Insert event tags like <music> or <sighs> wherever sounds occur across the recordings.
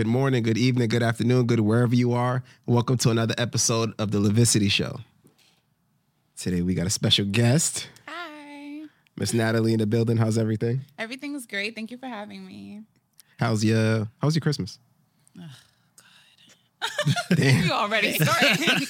Good morning, good evening, good afternoon, good wherever you are. Welcome to another episode of the Levicity Show. Today we got a special guest, Hi. Miss Natalie in the building. How's everything? Everything's great. Thank you for having me. How's your How's your Christmas? <laughs> Damn. <laughs> You already <laughs> started.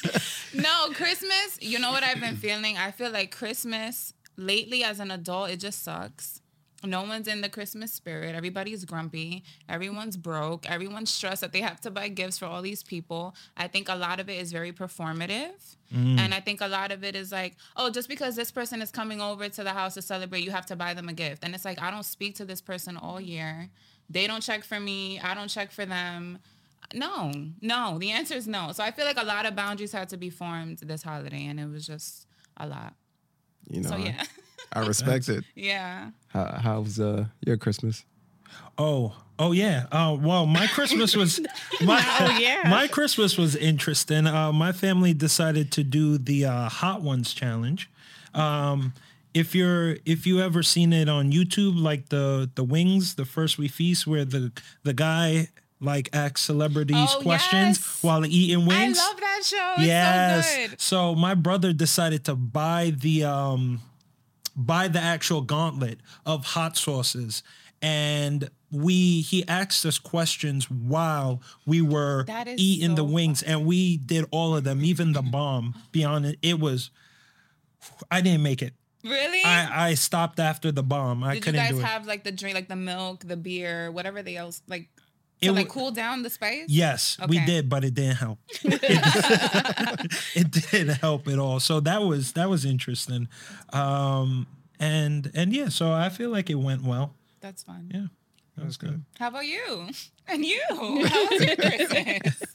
no, Christmas, you know what I've been feeling? I feel like Christmas lately as an adult, it just sucks. No one's in the Christmas spirit. Everybody's grumpy. Everyone's broke. Everyone's stressed that they have to buy gifts for all these people. I think a lot of it is very performative. Mm. And I think a lot of it is like, oh, just because this person is coming over to the house to celebrate, you have to buy them a gift. And it's like, I don't speak to this person all year. They don't check for me. I don't check for them. No, no. The answer is no. So I feel like a lot of boundaries had to be formed this holiday, and it was just a lot. You know, So yeah, I <laughs> <laughs> respect it. yeah. How, how's uh, your Christmas? Oh, oh yeah. Uh, well, my Christmas was <laughs> my <laughs> Oh, yeah. my Christmas was interesting. Uh, my family decided to do the uh, Hot Ones challenge. Um, if you're if you ever seen it on YouTube, like the the wings, the first we feast, where the the guy like asks celebrities Oh, questions yes. while eating wings. I love that show. It's yes. so good. So my brother decided to buy the um buy the actual gauntlet of hot sauces. And we he asked us questions while we were eating the so wings and we did all of them even the bomb beyond it it was i didn't make it. Really? i i stopped after the bomb. I Did you couldn't guys do it. have like the drink, like the milk, the beer, whatever they else like It to like wa- cool down the spice? Yes, we did, but it didn't help. <laughs> it didn't help at all. So that was that was interesting. Um and and yeah, so I feel like it went well. That's fun. Yeah. That was good. How about you? And you? How was your Christmas? <laughs>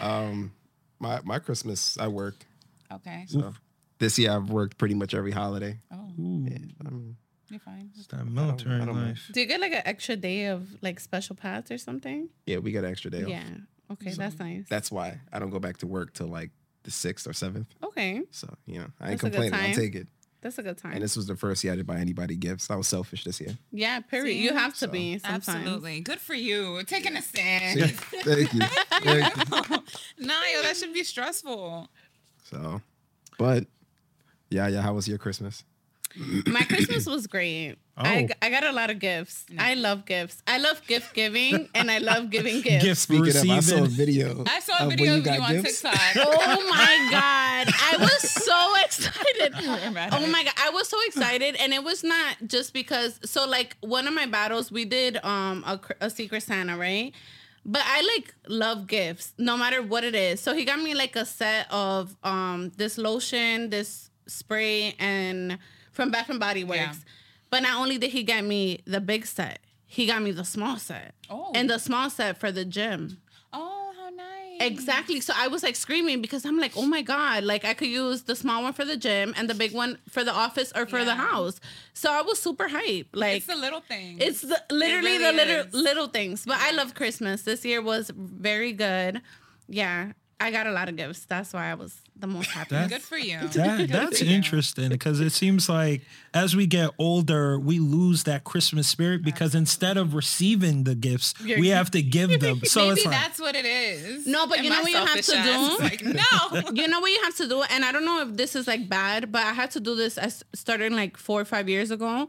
Um, my my Christmas I worked. Okay. So this year I've worked pretty much every holiday. Oh, Ooh, I mean, you're fine. it's that military I don't know. life. Do you get like an extra day of like special pads or something? yeah, we got an extra day off. Yeah. Okay, that's nice. That's why I don't go back to work till like the sixth or seventh. okay. So you know, I ain't That's complaining. I'll take it. That's a good time. And this was the first year I didn't buy anybody gifts. I was selfish this year. yeah, period. See? you have to So- be sometimes. Absolutely. Good for you. Taking a stand. Thank you. Thank you. <laughs> no, yo, that should be stressful. So, but yeah, yeah. How was your Christmas? My Christmas was great. I, Oh. I got a lot of gifts. I love gifts. I love gift giving <laughs> and I love giving gifts. Gifts Speaking of, I saw a video. I saw a of video you of you, got on gifts. TikTok. <laughs> Oh my God. I was so <laughs> excited. Oh my God. I was so excited. And it was not just because, so like one of my battles, we did um a, a Secret Santa, right? But I like love gifts no matter what it is. So he got me like a set of um this lotion, this spray, and from Bath and Body Works. Yeah. But not only did he get me the big set, he got me the small set. Oh. And the small set for the gym. Oh, how nice. Exactly. So I was like screaming because I'm like, oh my God, like I could use the small one for the gym and the big one for the office or for the house. So I was super hyped. Like It's the little things. it's the literally really the little little things. But I love Christmas. This year was very good. Yeah. I got a lot of gifts. That's why I was the most happy. That- good for you. That, <laughs> that's interesting because it seems like as we get older, we lose that Christmas spirit because instead of receiving the gifts, we have to give <laughs> them. So Maybe it's like, that's what it is. No, but And you know what you have to selfish ass is do? Like, no. <laughs> you know what you have to do and i don't know if this is like bad but i had to do this i s- started like four or five years ago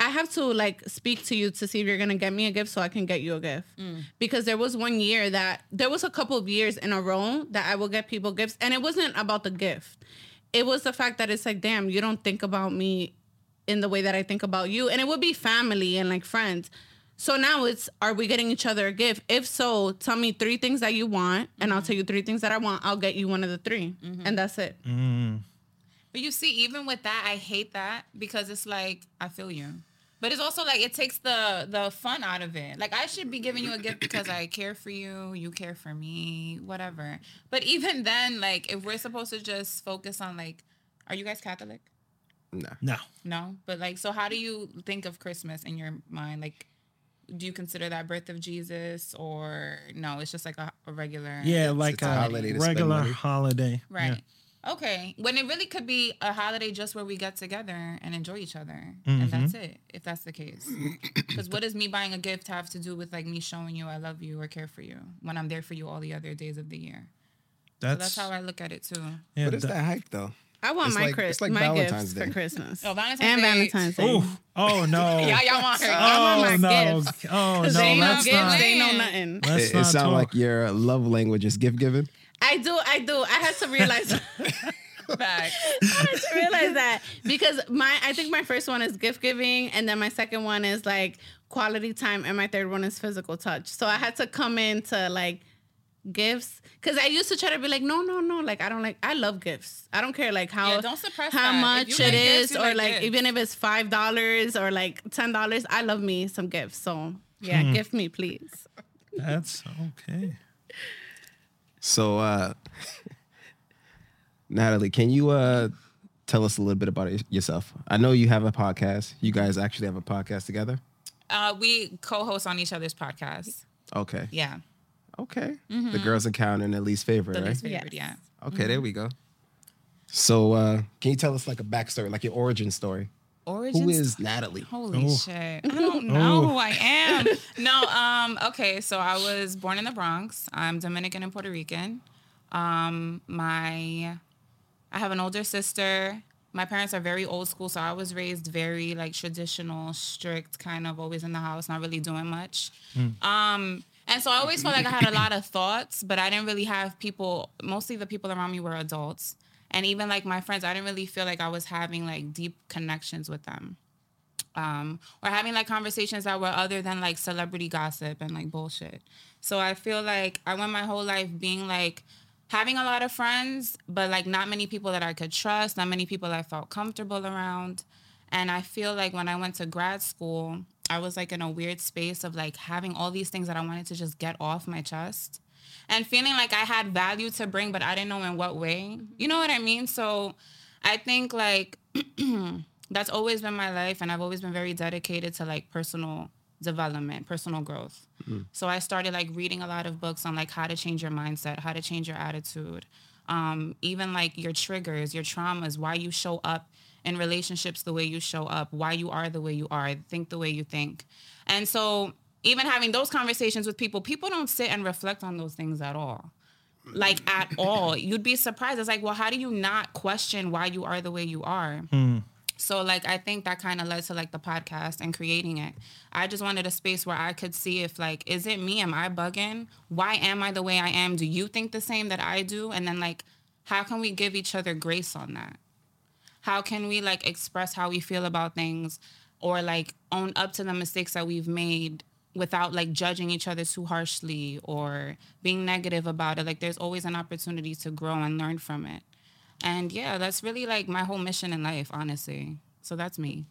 i have to like speak to you to see if you're gonna get me a gift so i can get you a gift mm. because there was one year that there was a couple of years in a row that i will get people gifts and it wasn't about the gift it was the fact that it's like damn you don't think about me in the way that i think about you and it would be family and like friends so now it's are we getting each other a gift? If so, tell me three things that you want, and I'll mm-hmm. tell you three things that I want. I'll get you one of the 3 mm-hmm. and that's it. Mm-hmm. But you see, even with that, I hate that because it's like I feel you. But it's also like it takes the the fun out of it. Like I should be giving you a gift because I care for you, you care for me, whatever. But even then, like if we're supposed to just focus on like, are you guys Catholic? No. no. No. But like, so how do you think of Christmas in your mind? Like, do you consider that birth of Jesus or no? It's just like a, a regular. Yeah, like a a, holiday regular holiday. Right. Yeah. Okay, when it really could be a holiday just where we get together and enjoy each other, Mm-hmm. and that's it. If that's the case, <clears throat> because what does me buying a gift have to do with like me showing you I love you or care for you when I'm there for you all the other days of the year? So That's, that's how I look at it too. yeah, What is that- that hype though? I want It's my like- Chris, it's like my Valentine's gifts Day. for Christmas Oh, Valentine's and Day. Valentine's Day. Oh, oh <laughs> no. Yeah, y'all want her. I Oh want my no. gifts. Oh no. 'Cause they ain't no Let's gifts, not. they ain't no nothing. Let's It, it sounds like your love language is gift giving. I do, I do. I had to realize. <laughs> Facts. I had to realize that because my I think my first one is gift giving, and then my second one is like quality time, and my third one is physical touch. So I had to come into like gifts because I used to try to be like, no, no, no, like I don't like. I love gifts. I don't care like how Yeah, don't suppress how that. Much you it like gifts, is, you or like like even if it's five dollars or like ten dollars. I love me some gifts. So yeah, Hmm. gift me please. That's okay. So, uh, Natalie, can you uh, tell us a little bit about yourself? I know you have a podcast. You guys actually have a podcast together. Uh, we co-host on each other's podcasts. Okay. Yeah, Okay. The girls encounter and at Least Favored, the right? Least Favored. Yes. Yeah. Okay, there we go. So, uh, can you tell us like a backstory, like your origin story? Origins. Who is Natalie? Holy Oh. shit. I don't <laughs> know who I am. No, um, okay, so I was born in the Bronx. I'm Dominican and Puerto Rican. Um, my I have an older sister. My parents are very old school, so I was raised very like traditional, strict, kind of always in the house, not really doing much. Um, and so I always felt like I had a lot of <laughs> thoughts, but I didn't really have people. Mostly the people around me were adults, and even like my friends, I didn't really feel like I was having like deep connections with them, um, or having like conversations that were other than like celebrity gossip and like bullshit. So I feel like I went my whole life being like having a lot of friends, but like not many people that I could trust, not many people I felt comfortable around. And I feel like when I went to grad school, I was like in a weird space of like having all these things that I wanted to just get off my chest and feeling like I had value to bring, but I didn't know in what way. You know what I mean? So I think like <clears throat> that's always been my life, and I've always been very dedicated to like personal development, personal growth. So I started like reading a lot of books on like how to change your mindset, how to change your attitude, um, even like your triggers, your traumas, why you show up in relationships the way you show up, why you are the way you are, think the way you think. And so even having those conversations with people, people don't sit and reflect on those things at all. Like at mm. all. You'd be surprised. It's like, well, how do you not question why you are the way you are? Hmm. So like I think that kind of led to like the podcast and creating it. I just wanted a space where I could see if like is it me? Am I bugging? Why am I the way I am? Do you think the same that I do? And then like how can we give each other grace on that? How can we like express how we feel about things or like own up to the mistakes that we've made without like judging each other too harshly or being negative about it? Like there's always an opportunity to grow and learn from it. And yeah, that's really like my whole mission in life, honestly. So that's me.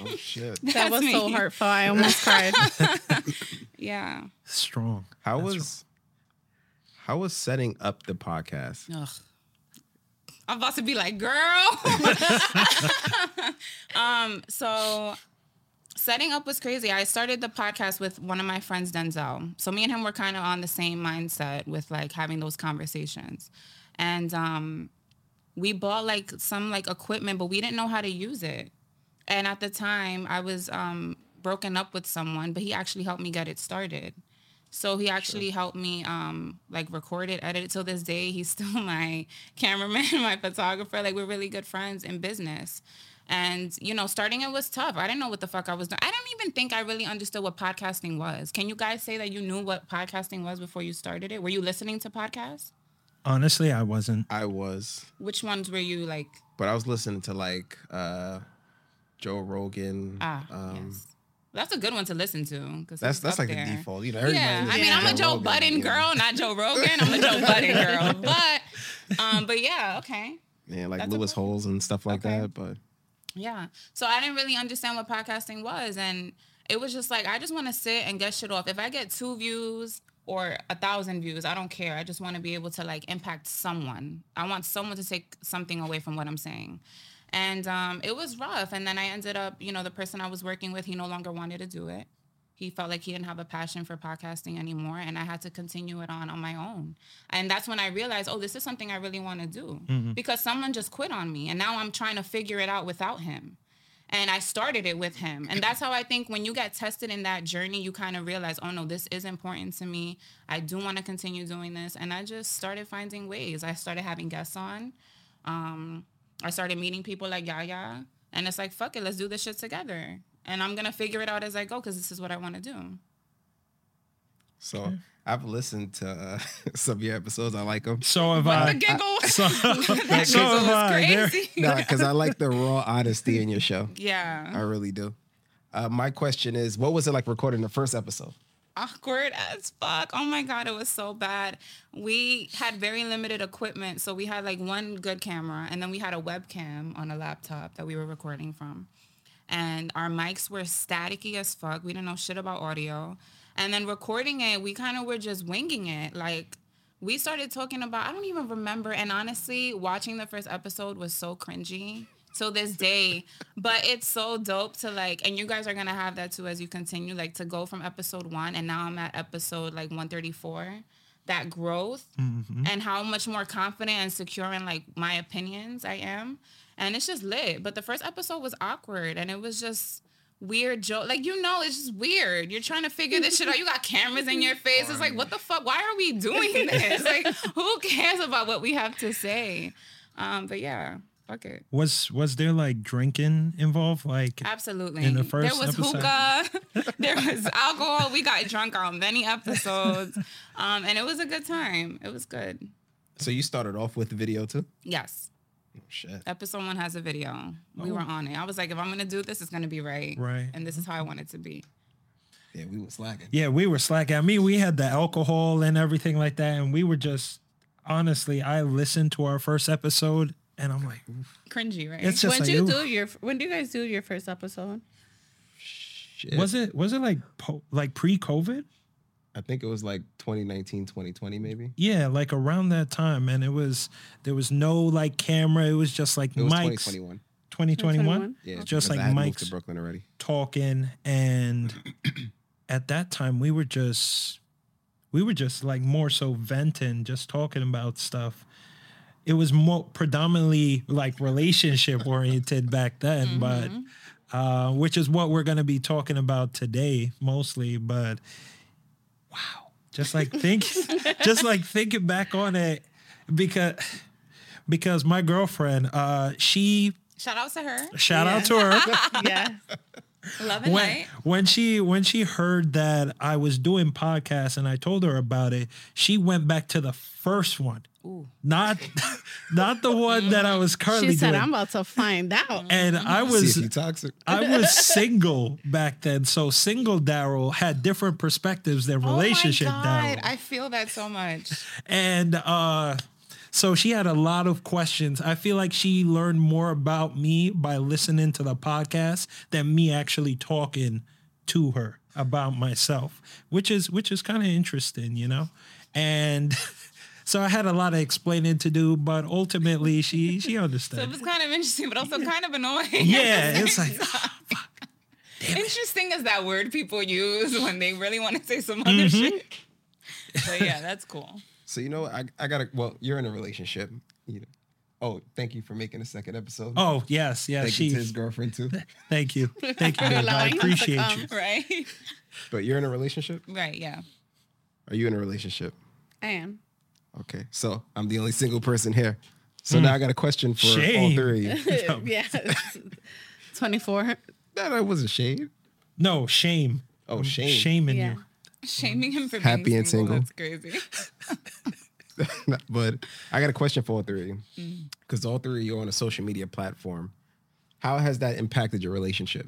Oh shit. That That's was so me. hurtful. I almost cried. <laughs> Yeah. Strong. How That's was how was setting up the podcast? Ugh. I'm about to be like, girl. <laughs> <laughs> um, so setting up was crazy. I started the podcast with one of my friends, Denzel. So me and him were kind of on the same mindset with like having those conversations. And um we bought like some like equipment, but we didn't know how to use it. And at the time I was um broken up with someone, but he actually helped me get it started. So he actually helped me um like record it, edit it till this day. He's <laughs> still my cameraman, <laughs> my photographer. Like we're really good friends in business. And you know, starting it was tough. I didn't know what the fuck I was doing. I don't even think I really understood what podcasting was. Can you guys say that you knew what podcasting was before you started it? Were you listening to podcasts? Honestly, I wasn't. I was, Which ones were you like? but I was listening to like uh Joe Rogan. Ah, um, yes. That's a good one to listen to because That's that's like the default. You know, Yeah, I mean, I'm a Joe Rogan, Budden you know. girl, not Joe Rogan. I'm a Joe <laughs> Budden girl, but um, but yeah, okay. Yeah, like That's Lewis Howes and stuff like Okay. that. But Yeah. So I didn't really understand what podcasting was. And it was just like, I just want to sit and get shit off. If I get two views or a thousand views, I don't care. I just want to be able to like impact someone. I want someone to take something away from what I'm saying. And um, it was rough. And then I ended up, you know, the person I was working with, he no longer wanted to do it. He felt like he didn't have a passion for podcasting anymore and I had to continue it on on my own. And that's when I realized, oh, this is something I really want to do because someone just quit on me and now I'm trying to figure it out without him. And I started it with him. And that's how I think when you get tested in that journey, you kind of realize, oh no, this is important to me. I do want to continue doing this. And I just started finding ways. I started having guests on. Um, I started meeting people like Yaya. And it's like, fuck it, let's do this shit together. And I'm gonna figure it out as I go because this is what I want to do. So I've listened to uh, <laughs> some of your episodes. I like them. So have But I. the giggle, <laughs> so, <laughs> that so giggle have was I. Crazy. No, because I like the raw honesty in your show. Yeah, I really do. Uh, my question is, what was it like recording the first episode? awkward as fuck. Oh my god, it was so bad. We had very limited equipment, so we had like one good camera, and then we had a webcam on a laptop that we were recording from. And our mics were staticky as fuck. We didn't know shit about audio. And then recording it, we kind of were just winging it. Like we started talking about I don't even remember. And honestly, watching the first episode was so cringy till this day. But it's so dope to like, and you guys are gonna have that too as you continue, like to go from episode one and now I'm at episode like 134. That growth mm-hmm. and how much more confident and secure in like my opinions I am. And it's just lit. But the first episode was awkward and it was just weird joke. Like you know, it's just weird. You're trying to figure this shit out. You got cameras in your face. It's like, what the fuck? Why are we doing <laughs> this? Like, who cares about what we have to say? Um, but yeah, fuck it. Was was there like drinking involved? Like Absolutely. In the first there was episode? hookah. <laughs> there was alcohol. We got drunk on many episodes. Um, and it was a good time. It was good. So you started off with the video too? Yes. Oh, shit. Episode one has a video. We Oh. were on it. I was like, if I'm gonna do this, it's gonna be right. Right. And this is how I want it to be. Yeah, we were slacking. yeah, we were slacking. I mean, we had the alcohol and everything like that, and we were just honestly. I listened to our first episode, and I'm like, Cringy, right? It's just when like, do you do your when do you guys do your first episode? Shit. was it was it like po- like pre COVID? I think it was like 2019, 2020 maybe. Yeah, like around that time, and it was there was no like camera. It was just like It was mics. 2021. 2021. Yeah, Just because like I moved mics. to Brooklyn already. talking and <clears throat> at that time we were just we were just like more so venting just talking about stuff it was more predominantly like relationship oriented back then but uh which is what we're going to be talking about today mostly but wow just like think <laughs> just like thinking back on it because because my girlfriend uh she Shout out to her. shout Yeah. out to her <laughs> yeah. Love and when, light. when she when she heard that I was doing podcasts and I told her about it, she went back to the first one, Ooh. not <laughs> not the one that I was currently She said, doing. "I'm about to find out." and I was toxic. I was single back then, so single Daryl had different perspectives than relationship oh my God, Daryl, I feel that so much. and uh, so she had a lot of questions. I feel like she learned more about me by listening to the podcast than me actually talking to her about myself, which is which is kind of interesting, you know. And <laughs> so I had a lot of explaining to do, but ultimately she she understood. <laughs> So it was kind of interesting, but also kind of annoying. <laughs> Yeah, it's like interesting is that word people use when they really want to say some other Mm-hmm. shit. But yeah, that's cool. So you know? I, I gotta well, you're in a relationship. You know. Oh, thank you for making a second episode. oh yes, yes, thank you to his girlfriend too. Thank you, <laughs> thank you, babe. I allowing us to appreciate come. you. Right? But you're in a relationship? Right, yeah. Are you in a relationship? I am. Okay. So I'm the only single person here. So hmm. now I got a question for all three. of you. <laughs> <laughs> yeah. 24. No, that wasn't shade. No shame. Oh, shame. Shaming Yeah. you. Shaming him for Happy being and single. single. That's crazy. <laughs> but I got a question for all three. Mm. Because all three of you are on a social media platform. How has that impacted your relationship?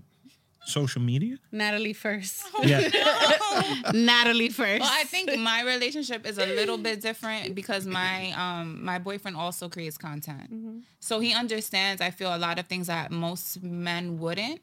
Social media. Natalie first. Yeah. <laughs> Natalie first. Well, I think my relationship is a little bit different because my um my boyfriend also creates content. So he understands I feel a lot of things that most men wouldn't.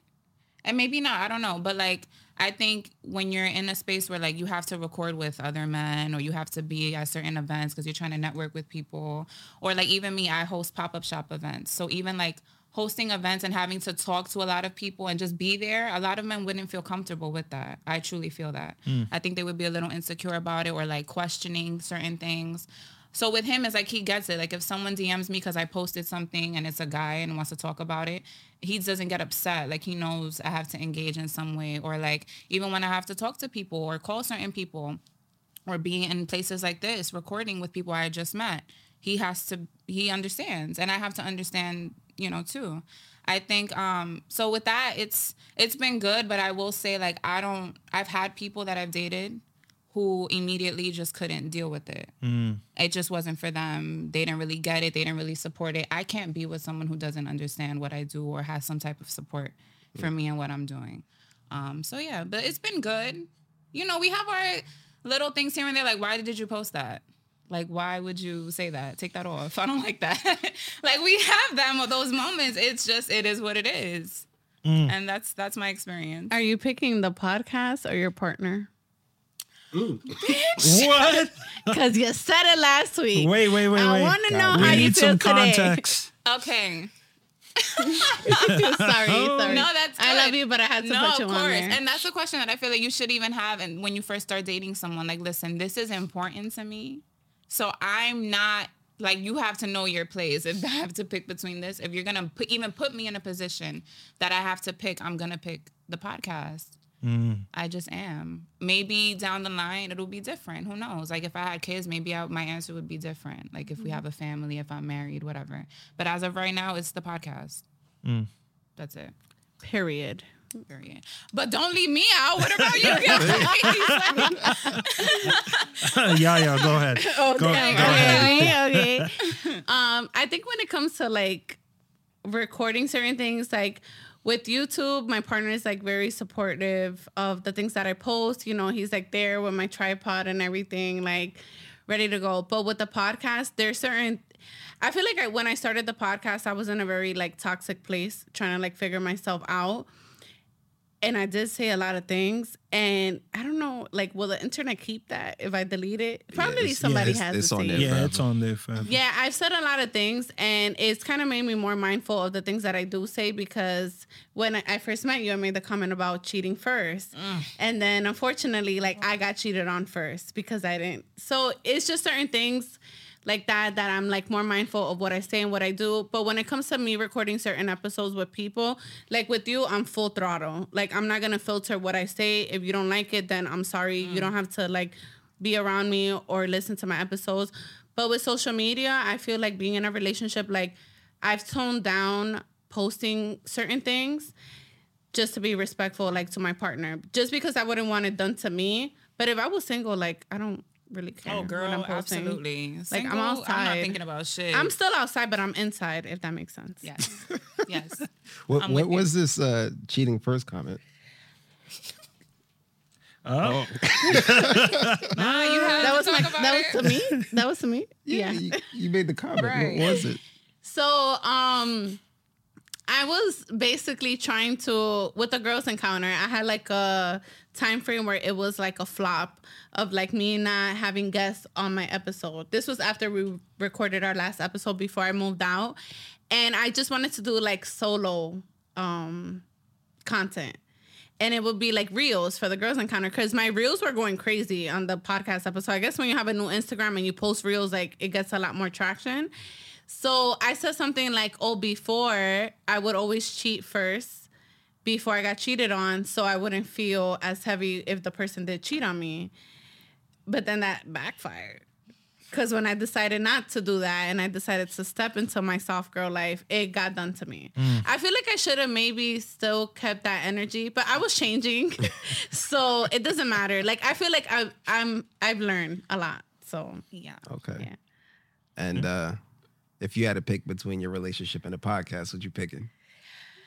And maybe not, I don't know, but like I think when you're in a space where like you have to record with other men or you have to be at certain events because you're trying to network with people or like even me I host pop-up shop events. So even like hosting events and having to talk to a lot of people and just be there, a lot of men wouldn't feel comfortable with that. I truly feel that. Hmm. I think they would be a little insecure about it or like questioning certain things. So with him, it's like he gets it. Like if someone DMs me because I posted something and it's a guy and wants to talk about it, he doesn't get upset. Like he knows I have to engage in some way, or like even when I have to talk to people or call certain people, or being in places like this, recording with people I just met, he has to he understands, and I have to understand, you know, too. I think um so with that it's it's been good, but I will say like I don't I've had people that I've dated who immediately just couldn't deal with it. Mm. It just wasn't for them. They didn't really get it. They didn't really support it. I can't be with someone who doesn't understand what I do or has some type of support for mm. me and what I'm doing. Um, so yeah, but it's been good. You know, we have our little things here and there. Like, why did you post that? Like, why would you say that? Take that off. <laughs> I don't like that. <laughs> like, we have them those moments. It's just, it is what it is, mm. and that's that's my experience. Are you picking the podcast or your partner? What? <laughs> Because you said it last week. Wait, wait, wait, wait. I wait. want to know we how you need feel some today. context. Okay. <laughs> sorry, oh. sorry. No, that's I love you, but I had to no, put you of on course. there. And that's a question that I feel like you should even have and when you first start dating someone. Like, listen, this is important to me. So I'm not like you have to know your place. If <laughs> I have to pick between this, if you're gonna put, even put me in a position that I have to pick, I'm gonna pick the podcast. Mm. I just am. Maybe down the line it'll be different. Who knows? Like if I had kids, maybe I, my answer would be different. Like if we mm. have a family, if I'm married, whatever. But as of right now, it's the podcast. Mm. That's it. Period. Period. But don't leave me out. What about you <laughs> guys? <laughs> <laughs> yeah, yeah. Go ahead. Oh, Go- damn. go ahead. Okay, okay. um, I think when it comes to like recording certain things, like with YouTube, my partner is like very supportive of the things that I post. You know, he's like there with my tripod and everything, like ready to go. But with the podcast, there's certain. I feel like I, when I started the podcast, I was in a very like toxic place, trying to like figure myself out and I did say a lot of things. And I don't know, like, will the internet keep that if I delete it? Probably it's- somebody yeah, it's- has it's to on see there. Yeah, forever. it's on there forever. Yeah, I've said a lot of things, and it's kind of made me more mindful of the things that I do say because when I- I first met you, I made the comment about cheating first, and then unfortunately, like I got cheated on first because I didn't. So it's just certain things like that that I'm like more mindful of what I say and what I do. But when it comes to me recording certain episodes with people, like with you, I'm full throttle. Like I'm not gonna filter what I say. If you don't like it, then I'm sorry. You mm. don't have to like be around me or listen to my episodes. But with social media, I feel like being in a relationship, like I've toned down posting certain things just to be respectful, like to my partner, just because I wouldn't want it done to me. But if I was single, like I don't really care. oh, what girl, I'm posting. absolutely. Like, I'm Single, I'm not thinking about shit. I'm still outside, but I'm inside. If that makes sense. yes, yes. <laughs> What, what with you. was this uh, cheating first comment? Oh, <laughs> Nah, you have That to was talk my. about That it. was to me. That was to me. Yeah. You, you made the comment. Right. What was it? So, um, I was basically trying to with the girls encounter. I had like a time frame where it was like a flop of like me not having guests on my episode. This was after we recorded our last episode before I moved out, and I just wanted to do like solo um content. And it would be like reels for the girls encounter because my reels were going crazy on the podcast episode. I guess when you have a new Instagram and you post reels, like it gets a lot more traction. So I said something like, "Oh, before I would always cheat first before I got cheated on, so I wouldn't feel as heavy if the person did cheat on me." But then that backfired. Cause when I decided not to do that and I decided to step into my soft girl life, it got done to me. I feel like I should have maybe still kept that energy, but I was changing, <laughs> so it doesn't matter. Like I feel like I, I'm I've learned a lot. So Yeah. Okay. Yeah. And uh, if you had to pick between your relationship and a podcast, what you picking?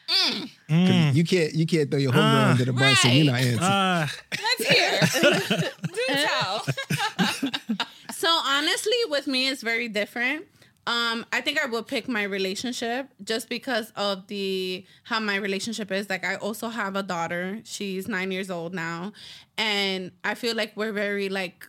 'Cause You can't you can't throw your homegirl Ah. under the bus and you're not answering. uh, Let's hear. <laughs> Do tell. <laughs> So honestly, with me, it's very different. Um, I think I would pick my relationship just because of the how my relationship is. Like I also have a daughter. She's nine years old now. And I feel like we're very like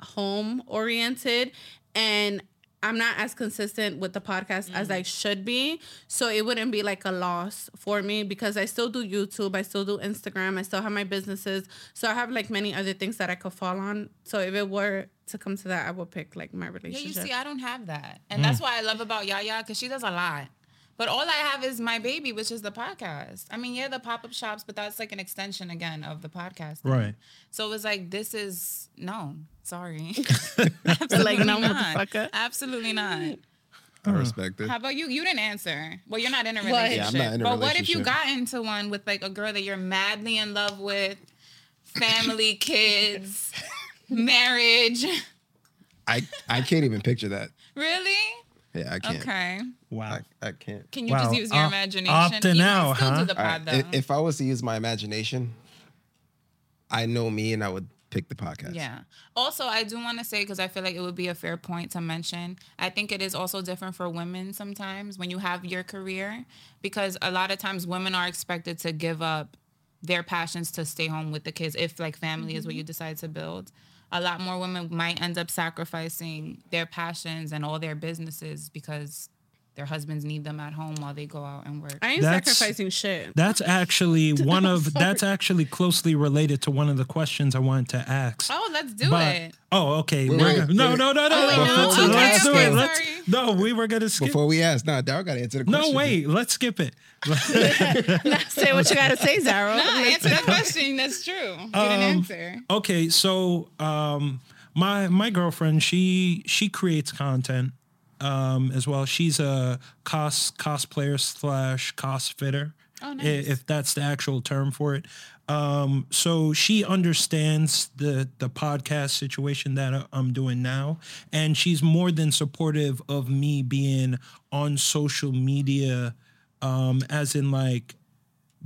home oriented. And I'm not as consistent with the podcast as I mm. should be. So it wouldn't be like a loss for me because I still do YouTube, I still do Instagram, I still have my businesses. So I have like many other things that I could fall on. So if it were to come to that, I would pick like my relationship. Yeah, relationship. you see, I don't have that, and mm. that's why I love about Yaya because she does a lot. But all I have is my baby, which is the podcast. I mean, yeah, the pop up shops, but that's like an extension again of the podcast. Right. So it was like, this is no, sorry, <laughs> like, Absolutely no, not. Absolutely not. I uh-huh. respect it. How about you? You didn't answer. Well, you're not in a relationship. Yeah, I'm not in a but what if you got into one with like a girl that you're madly in love with, family, <laughs> kids, marriage? I I can't even picture that. Really? Yeah, I can't. Okay. Wow. I, I can't. Can you Wow. just use your Op- imagination? opting You can out, still huh? do the pod right, If I was to use my imagination, I know me and I would pick the podcast. Yeah. Also, I do want to say because I feel like it would be a fair point to mention. I think it is also different for women sometimes when you have your career because a lot of times women are expected to give up their passions to stay home with the kids if like family is what you mm-hmm. decide to build. A lot more women might end up sacrificing their passions and all their businesses because their husbands need them at home while they go out and work. I ain't That's- sacrificing shit. That's actually <laughs> one of that's actually closely related to one of the questions I wanted to ask. Oh, let's do But- it. oh, okay. Wait, We're no, no, no, no. Oh, wait, no? Let's, Okay, let's do it. Let's, no, we were gonna skip. Before we ask, nah, Daryl got to answer the question. no, wait. Let's skip it. <laughs> Say what you gotta say, Zaro. No, answer the question. That's true. You didn't Um, answer. okay, so um, my my girlfriend she she creates content um, as well. She's a cos cosplayer slash cosfitter, Oh, nice. if that's the actual term for it. Um, so she understands the the podcast situation that I- I'm doing now, and she's more than supportive of me being on social media, um, as in like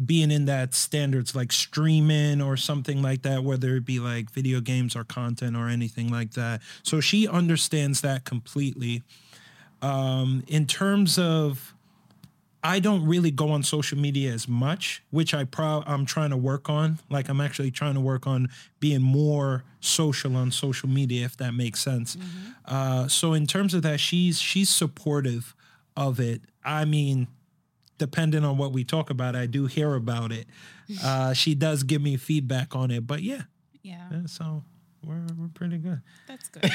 being in that standards like streaming or something like that, whether it be like video games or content or anything like that. So she understands that completely. Um, in terms of, I don't really go on social media as much, which I pro I'm trying to work on. Like I'm actually trying to work on being more social on social media, if that makes sense. Uh, so in terms of that, she's she's supportive of it. I mean, depending on what we talk about, I do hear about it. <laughs> Uh, she does give me feedback on it, but yeah, Yeah, yeah, so we're we're pretty good. that's good. <laughs>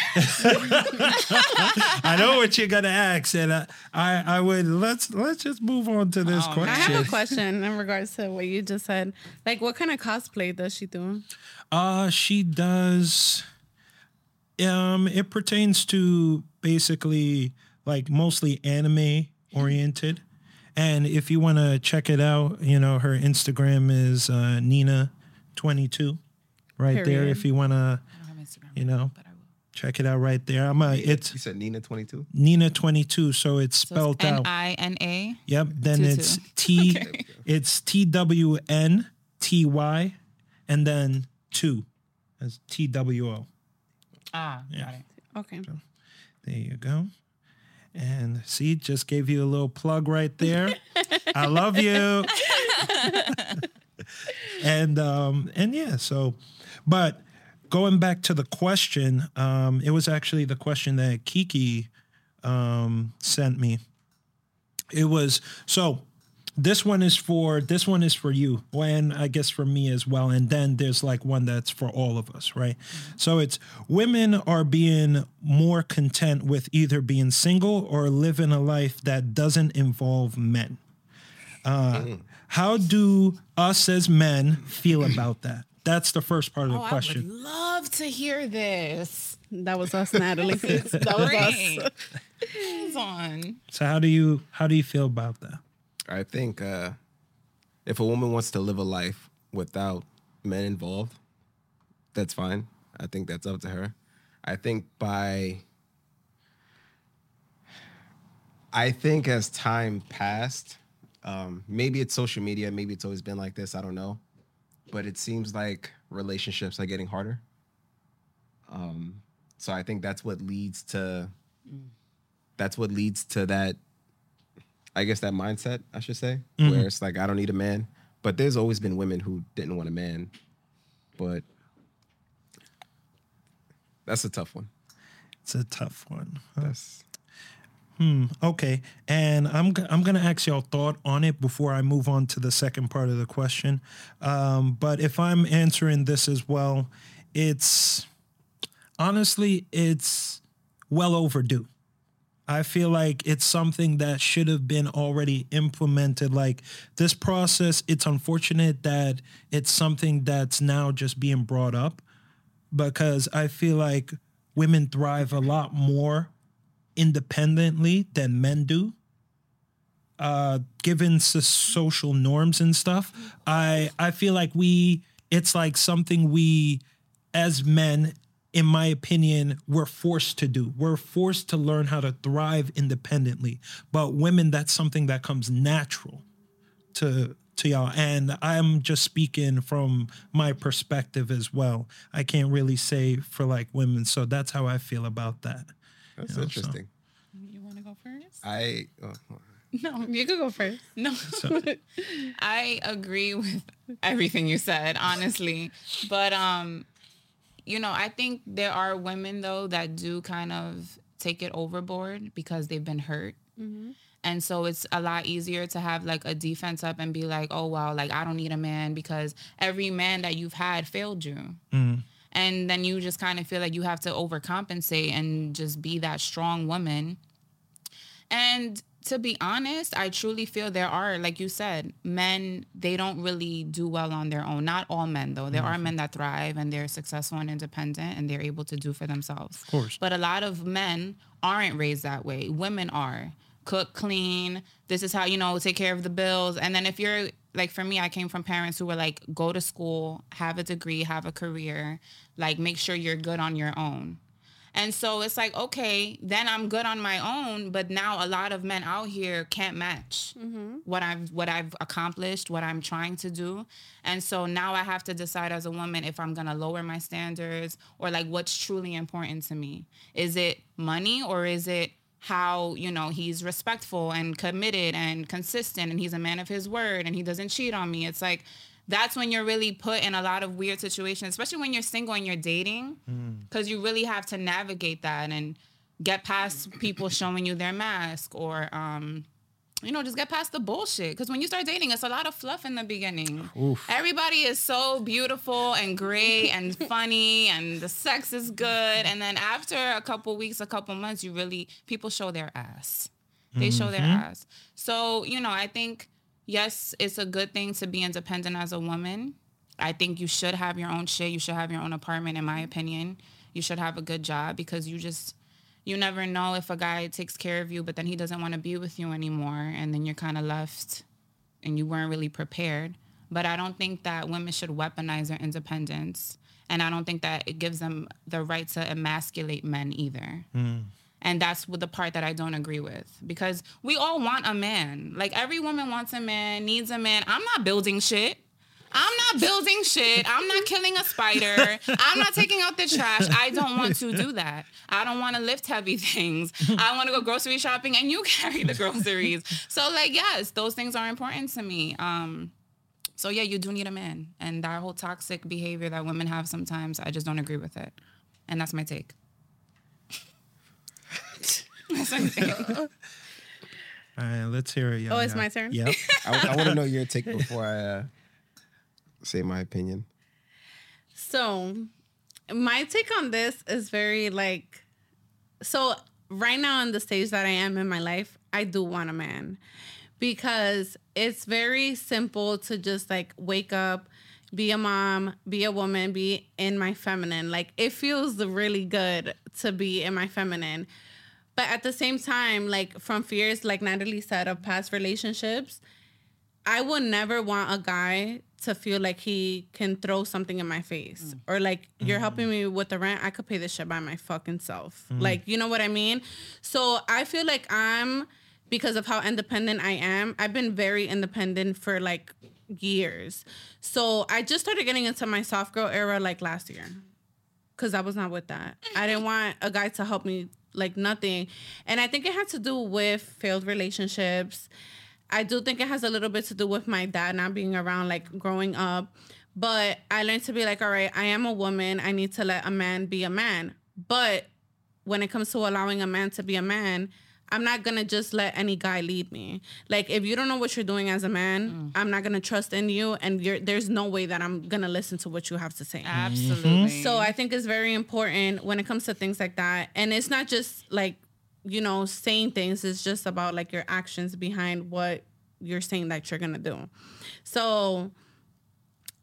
I know what you're gonna ask, and I I, I would let's let's just move on to this Oh, man. I have a question in regards to what you just said. Like, what kind of cosplay does she do? Uh, she does. Um, it pertains to basically like mostly anime oriented, and if you want to check it out, you know her Instagram is uh, Nina twenty two, right there. If you want to I don't have Instagram, You know. but I will. check it out, right there. I'm a it's You said Nina 22? Nina twenty two, so it's So spelled it's out. I N A. Yep. Then Two, it's. T. <laughs> Okay. It's T W N T Y, and then two, as T W O. Ah, Yeah. got it. Okay. There you go. And see, just gave you a little plug right there. <laughs> I love you. <laughs> and um and yeah, so but going back to the question, um it was actually the question that Kiki um sent me. It was so this one is for this one is for you and i guess for me as well and then there's like one that's for all of us right? So it's women are being more content with either being single or living a life that doesn't involve men. Uh, how do us as men feel about that that's the first part of the Oh, I question would love to hear this. That was us, Natalie. <laughs> that was us. Hands on. so how do you how do you feel about that I think uh, if a woman wants to live a life without men involved, that's fine. I think that's up to her. I think by I think as time passed, um, maybe it's social media, maybe it's always been like this. I don't know, but it seems like relationships are getting harder. Um, so I think that's what leads to that's what leads to that I guess that mindset, I should say, where it's like I don't need a man. But there's always been women who didn't want a man. But that's a tough one. it's a tough one huh? That's Okay, and I'm I'm gonna ask y'all thought on it before I move on to the second part of the question. Um, but if I'm answering this as well, it's honestly it's well overdue. I feel like it's something that should have been already implemented. Like this process, it's unfortunate that it's something that's now just being brought up because I feel like women thrive a lot more independently than men do. Uh, given so- social norms and stuff, I I feel like we it's like something we as men, in my opinion, we're forced to do. We're forced to learn how to thrive independently. But women, that's something that comes natural to to y'all and i'm just speaking from my perspective as well i can't really say for like women so that's how i feel about that That's Yeah, so- interesting. You want to go first? I oh, No, you could go first. No. <laughs> I agree with everything you said, honestly. But um, you know, I think there are women though that do kind of take it overboard because they've been hurt. And so it's a lot easier to have like a defense up and be like, oh wow, like I don't need a man because every man that you've had failed you. And then you just kind of feel like you have to overcompensate and just be that strong woman. And to be honest, I truly feel there are, like you said, men, they don't really do well on their own. Not all men, though. There are mm-hmm. men that thrive and they're successful and independent and they're able to do for themselves. Of course. But a lot of men aren't raised that way. Women are. Cook, clean. This is how, you know, take care of the bills. And then if you're, like for me, I came from parents who were like, go to school, have a degree, have a career, like make sure you're good on your own. And so it's like, okay, then I'm good on my own, but now a lot of men out here can't match mm-hmm. what I've what I've accomplished, what I'm trying to do. And so now I have to decide as a woman if I'm gonna lower my standards or like what's truly important to me. Is it money or is it how, you know, he's respectful and committed and consistent and he's a man of his word and he doesn't cheat on me. It's like that's when you're really put in a lot of weird situations, especially when you're single and you're dating, because you really have to navigate that and get past people showing you their mask or, um, you know, just get past the bullshit. Because when you start dating, it's a lot of fluff in the beginning. Everybody is so beautiful and great and funny, and the sex is good. And then after a couple weeks, a couple months, you really people show their ass. They show their ass. So you know, I think yes, it's a good thing to be independent as a woman. I think you should have your own shit. You should have your own apartment, in my opinion. You should have a good job because you just you never know if a guy takes care of you, but then he doesn't want to be with you anymore, and then you're kind of left, and you weren't really prepared. But I don't think that women should weaponize their independence, and I don't think that it gives them the right to emasculate men either. Hmm. And that's the part that I don't agree with because we all want a man. Like every woman wants a man, needs a man. I'm not building shit. I'm not building shit. I'm not killing a spider. I'm not taking out the trash. I don't want to do that. I don't want to lift heavy <laughs> things. I want to go grocery shopping and you <laughs> carry the groceries. So like yes, those things are important to me. Um so yeah, you do need a man. And that whole toxic behavior that women have sometimes, I just don't agree with it. And that's my take. That's my take. all right let's hear it Oh, it's Yaya. my turn? yep I, want to know your take <laughs> before I uh, say my opinion. So, my take on this is very like so right now on the stage that I am in my life, I do want a man because it's very simple to just like wake up, be a mom, be a woman, be in my feminine. Like it feels really good to be in my feminine. But at the same time, like from fears, like Natalie said, of past relationships, I would never want a guy to feel like he can throw something in my face mm. or like you're mm. helping me with the rent. I could pay this shit by my fucking self. Mm. Like, you know what I mean? So I feel like I'm because of how independent I am. I've been very independent for like years. So I just started getting into my soft girl era like last year because I was not with that. I didn't want a guy to help me like nothing. And I think it had to do with failed relationships. I do think it has a little bit to do with my dad not being around, like growing up. But I learned to be like, all right, I am a woman. I need to let a man be a man. But when it comes to allowing a man to be a man, I'm not gonna just let any guy lead me. Like if you don't know what you're doing as a man, mm. I'm not gonna trust in you, and you're, there's no way that I'm gonna listen to what you have to say. Mm-hmm. Absolutely. So I think it's very important when it comes to things like that. And it's not just like, you know, saying things, it's just about like your actions behind what you're saying that you're going to do. So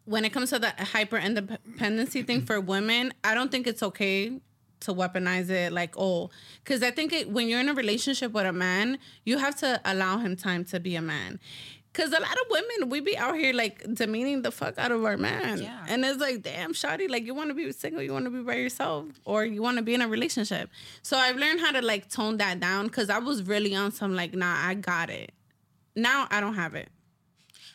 when it comes to the hyper independency thing for women, I don't think it's okay to weaponize it like oh because i think it, when you're in a relationship with a man you have to allow him time to be a man. Because a lot of women we be out here like demeaning the fuck out of our man. Yeah. and it's like damn shawty like you want to be single you want to be by yourself or you want to be in a relationship. So i've learned how to like tone that down because i was really on some like nah i got it. Now i don't have it.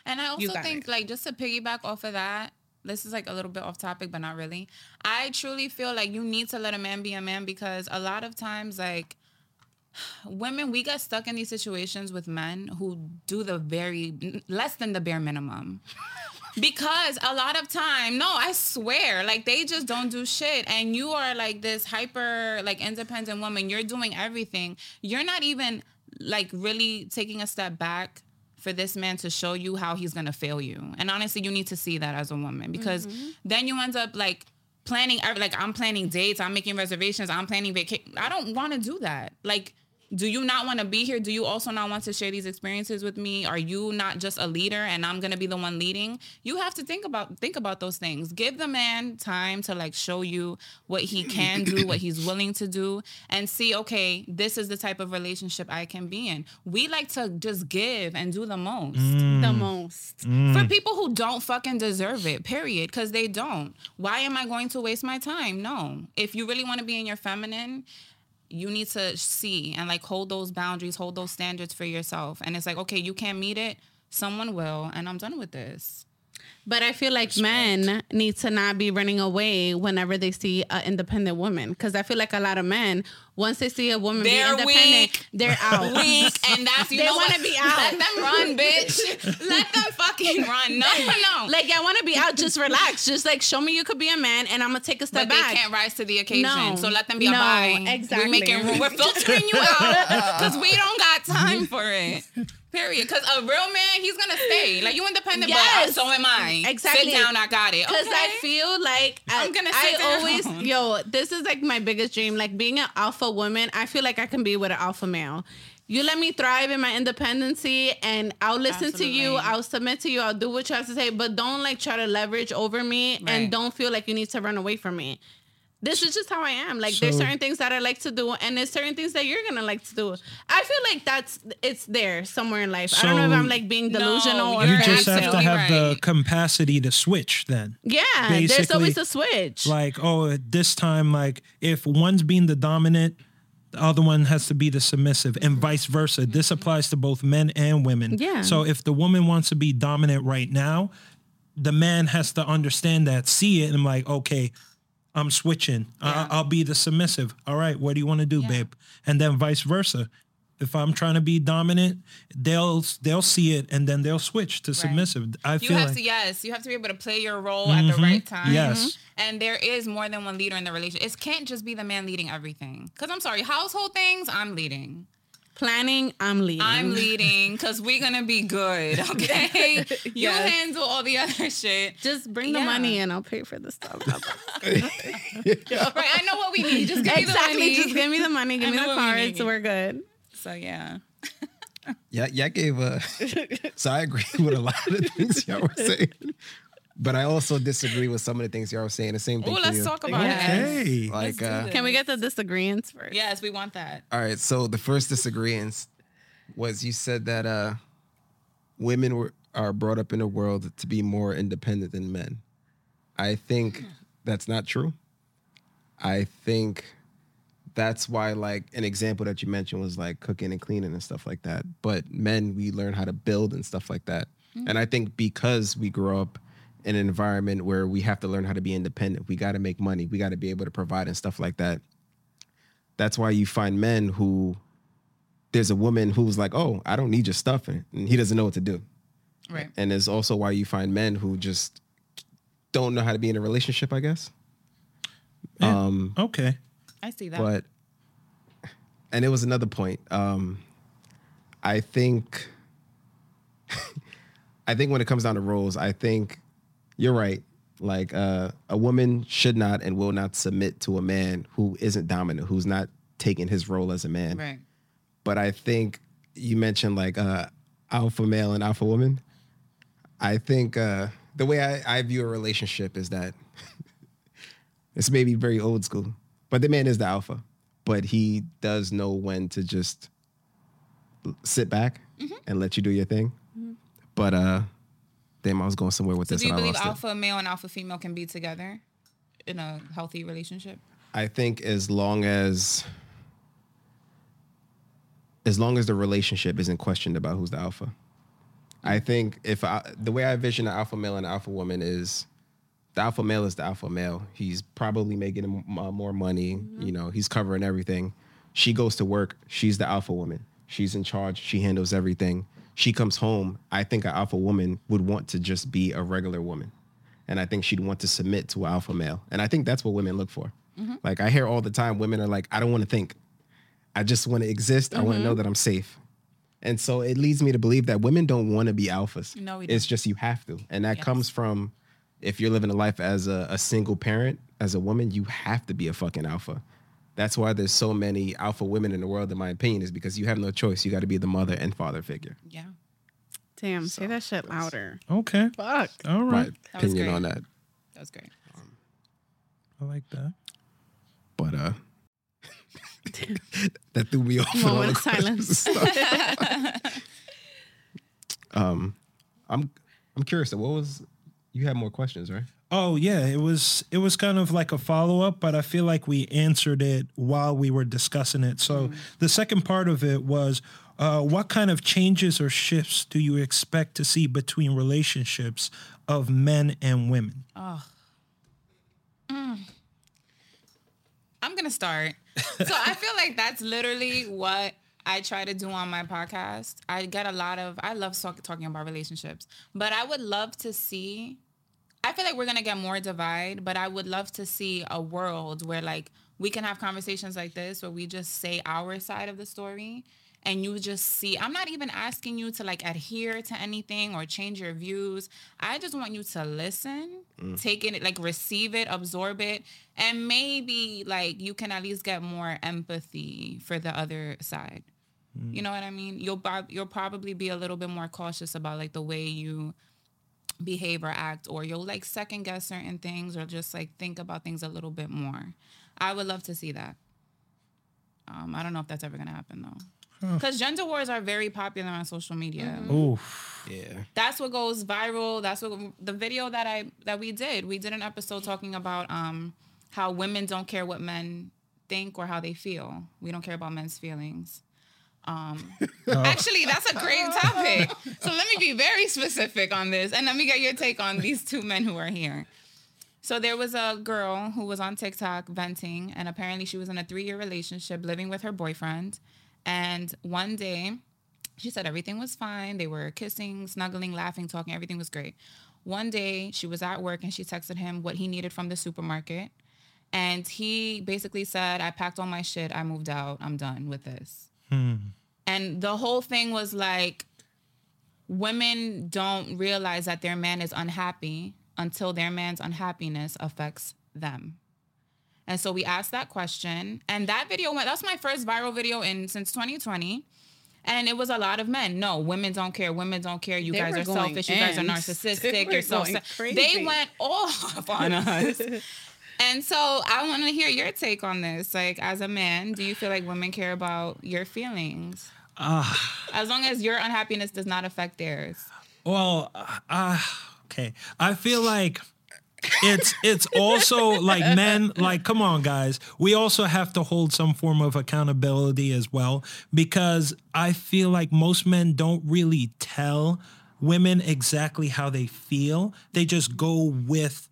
And I also think, it. like, just to piggyback off of that, this is like a little bit off topic, but not really. I truly feel like you need to let a man be a man because a lot of times, like, <sighs> women, we get stuck in these situations with men who do the very less than the bare minimum. <laughs> Because a lot of time, no, I swear, like they just don't do shit. And you are like this hyper, like independent woman. You're doing everything. You're not even like really taking a step back for this man to show you how he's gonna fail you. And honestly, you need to see that as a woman because mm-hmm. then you end up like planning, like I'm planning dates, I'm making reservations, I'm planning vacation. I don't want to do that. Like do you not want to be here? Do you also not want to share these experiences with me? Are you not just a leader and I'm going to be the one leading? You have to think about think about those things. Give the man time to like show you what he can do, what he's willing to do and see okay, this is the type of relationship I can be in. We like to just give and do the most mm. the most mm. for people who don't fucking deserve it, period, because they don't. Why am I going to waste my time? No. If you really want to be in your feminine, you need to see and like hold those boundaries, hold those standards for yourself. And it's like, okay, you can't meet it, someone will, and I'm done with this. But I feel like men need to not be running away whenever they see an independent woman. Because I feel like a lot of men, once they see a woman They're be independent, weak. they're out. <laughs> Weak, and that's you They know wanna be out. Let them run, bitch. <laughs> Let them fucking run. No, no, no. Like, I want to be out. Just relax. Just like show me you could be a man, and I'm gonna take a step but back. they can't rise to the occasion. No. So let them be No, a bye. exactly. We're making room. We're filtering you out because we don't got time for it. Period. Because a real man, he's gonna stay. Like you independent, Yes. but uh, so am I. Exactly. Sit down. I got it. Because I feel like I, I'm gonna I down. always yo, this is like my biggest dream. Like being an alpha woman, I feel like I can be with an alpha male. You let me thrive in my independency and I'll listen to you, I'll submit to you, I'll do what you have to say, but don't like try to leverage over me Right. and don't feel like you need to run away from me. This is just how I am. Like there's certain things that I like to do, and there's certain things that you're gonna like to do. I feel like that's it's there somewhere in life. I don't know if I'm like being No, delusional or You just have to absolutely have the capacity to switch then. yeah. There's always a switch. Like, oh, this time, like if one's being the dominant, the other one has to be the submissive, and vice versa. This mm-hmm. applies to both men and women. Yeah. So if the woman wants to be dominant right now, the man has to understand that, see it, and I'm like, okay, I'm switching. I- I'll be the submissive. All right, what do you want to do, Yeah. babe? And then vice versa. If I'm trying to be dominant, they'll they'll see it and then they'll switch to submissive. I You feel have like to yes, you have to be able to play your role at the mm-hmm. right time. Yes. Mm-hmm. And there is more than one leader in the relationship. It can't just be the man leading everything. Because I'm sorry, household things, I'm leading. Planning, I'm leading. I'm <laughs> leading because we're gonna be good. <laughs> Okay. You Yes. handle all the other shit. Just bring the Yeah. money and I'll pay for the stuff. <laughs> Right. I know what we need. Just give me the exactly. money. Just give me the money. Give I me the what we cards. We're good. So yeah. Yeah, yeah, I gave a. so I agree with a lot of the things y'all were saying, but I also disagree with some of the things y'all are saying. The same thing Oh, for let's you. talk about it. okay. Like, uh. Can we get the disagreements first? Yes, we want that. all right. So the first disagreement was you said that uh, women were are brought up in a world to be more independent than men. I think that's not true. I think that's why like an example that you mentioned was like cooking and cleaning and stuff like that but men we learn how to build and stuff like that and i think because we grow up in an environment where we have to learn how to be independent we got to make money we got to be able to provide and stuff like that that's why you find men who there's a woman who's like oh i don't need your stuff and and he doesn't know what to do Right. and it's also why you find men who just don't know how to be in a relationship i guess Yeah. um Okay. I see that. but and it was another point. Um, I think, <laughs> I think when it comes down to roles, I think you're right. Like uh, a woman should not and will not submit to a man who isn't dominant, who's not taking his role as a man. Right. But I think you mentioned like uh, alpha male and alpha woman. I think uh, the way I, I view a relationship is that <laughs> it's maybe very old school, but the man is the alpha, but he does know when to just sit back Mm-hmm. and let you do your thing. But uh, damn, I was going somewhere with So this do you and I believe lost it. alpha male and alpha female can be together in a healthy relationship? I think as long as as long as the relationship isn't questioned about who's the alpha. I think if I, the way I vision an alpha male and alpha woman is the alpha male is the alpha male. He's probably making m- uh, more money, you know, he's covering everything. She goes to work, she's the alpha woman. She's in charge, she handles everything. She comes home, I think an alpha woman would want to just be a regular woman. And I think she'd want to submit to an alpha male. And I think that's what women look for. Mm-hmm. Like I hear all the time women are like, I don't want to think. I just want to exist. I want to know mm-hmm. that I'm safe. And so it leads me to believe that women don't want to be alphas. No, we It's just you have to. And that Yes. comes from if you're living a life as a, a single parent, as a woman, you have to be a fucking alpha. That's why there's so many alpha women in the world, in my opinion, is because you have no choice. You got to be the mother and father figure. Yeah. Damn, say that shit louder. Okay. Fuck. All My right. That was opinion on that. That was great. I like that. But uh <laughs> that threw me off. with all Moment the of silence. stuff. <laughs> <laughs> um I'm I'm curious. What was you had more questions, right? Oh yeah, it was it was kind of like a follow up, but I feel like we answered it while we were discussing it. So the second part of it was uh, what kind of changes or shifts do you expect to see between relationships of men and women? I'm gonna start. <laughs> So I feel like that's literally what I try to do on my podcast. I get a lot of I love talk, talking about relationships, but I would love to see. I feel like we're gonna get more divide, but I would love to see a world where like we can have conversations like this where we just say our side of the story and you just see i'm not even asking you to like adhere to anything or change your views. I just want you to listen mm. take it like receive it absorb it and maybe like you can at least get more empathy for the other side. Mm. You know what i mean? You'll you'll probably be a little bit more cautious about like the way you behave or act or you'll like second guess certain things or just like think about things a little bit more. I would love to see that. Um, i don't know if that's ever gonna happen though. Because gender wars are very popular on social media. Ooh, Yeah. that's what goes viral. That's what the video that i that we did we did an episode talking about um how women don't care what men think or how they feel. We don't care about men's feelings um <laughs> actually that's a great topic so let me be very specific on this and let me get your take on these two men who are here so there was a girl who was on TikTok venting, and apparently she was in a three-year relationship living with her boyfriend. And one day, she said everything was fine. They were kissing, snuggling, laughing, talking. Everything was great. One day, she was at work and she texted him what he needed from the supermarket. And he basically said, I packed all my shit. I moved out. I'm done with this. Mm. And the whole thing was like, women don't realize that their man is unhappy until their man's unhappiness affects them. And so we asked that question, and that video went. That's my first viral video in since 2020, and it was a lot of men. No, women don't care. Women don't care. You They guys are selfish. You guys are <laughs> narcissistic. They You're so. se- They went off on us. <laughs> And so I want to hear your take on this. Like, as a man, do you feel like women care about your feelings? as long as your unhappiness does not affect theirs. Well, uh, okay. I feel like it's it's also like men like come on guys we also have to hold some form of accountability as well because i feel like most men don't really tell women exactly how they feel they just go with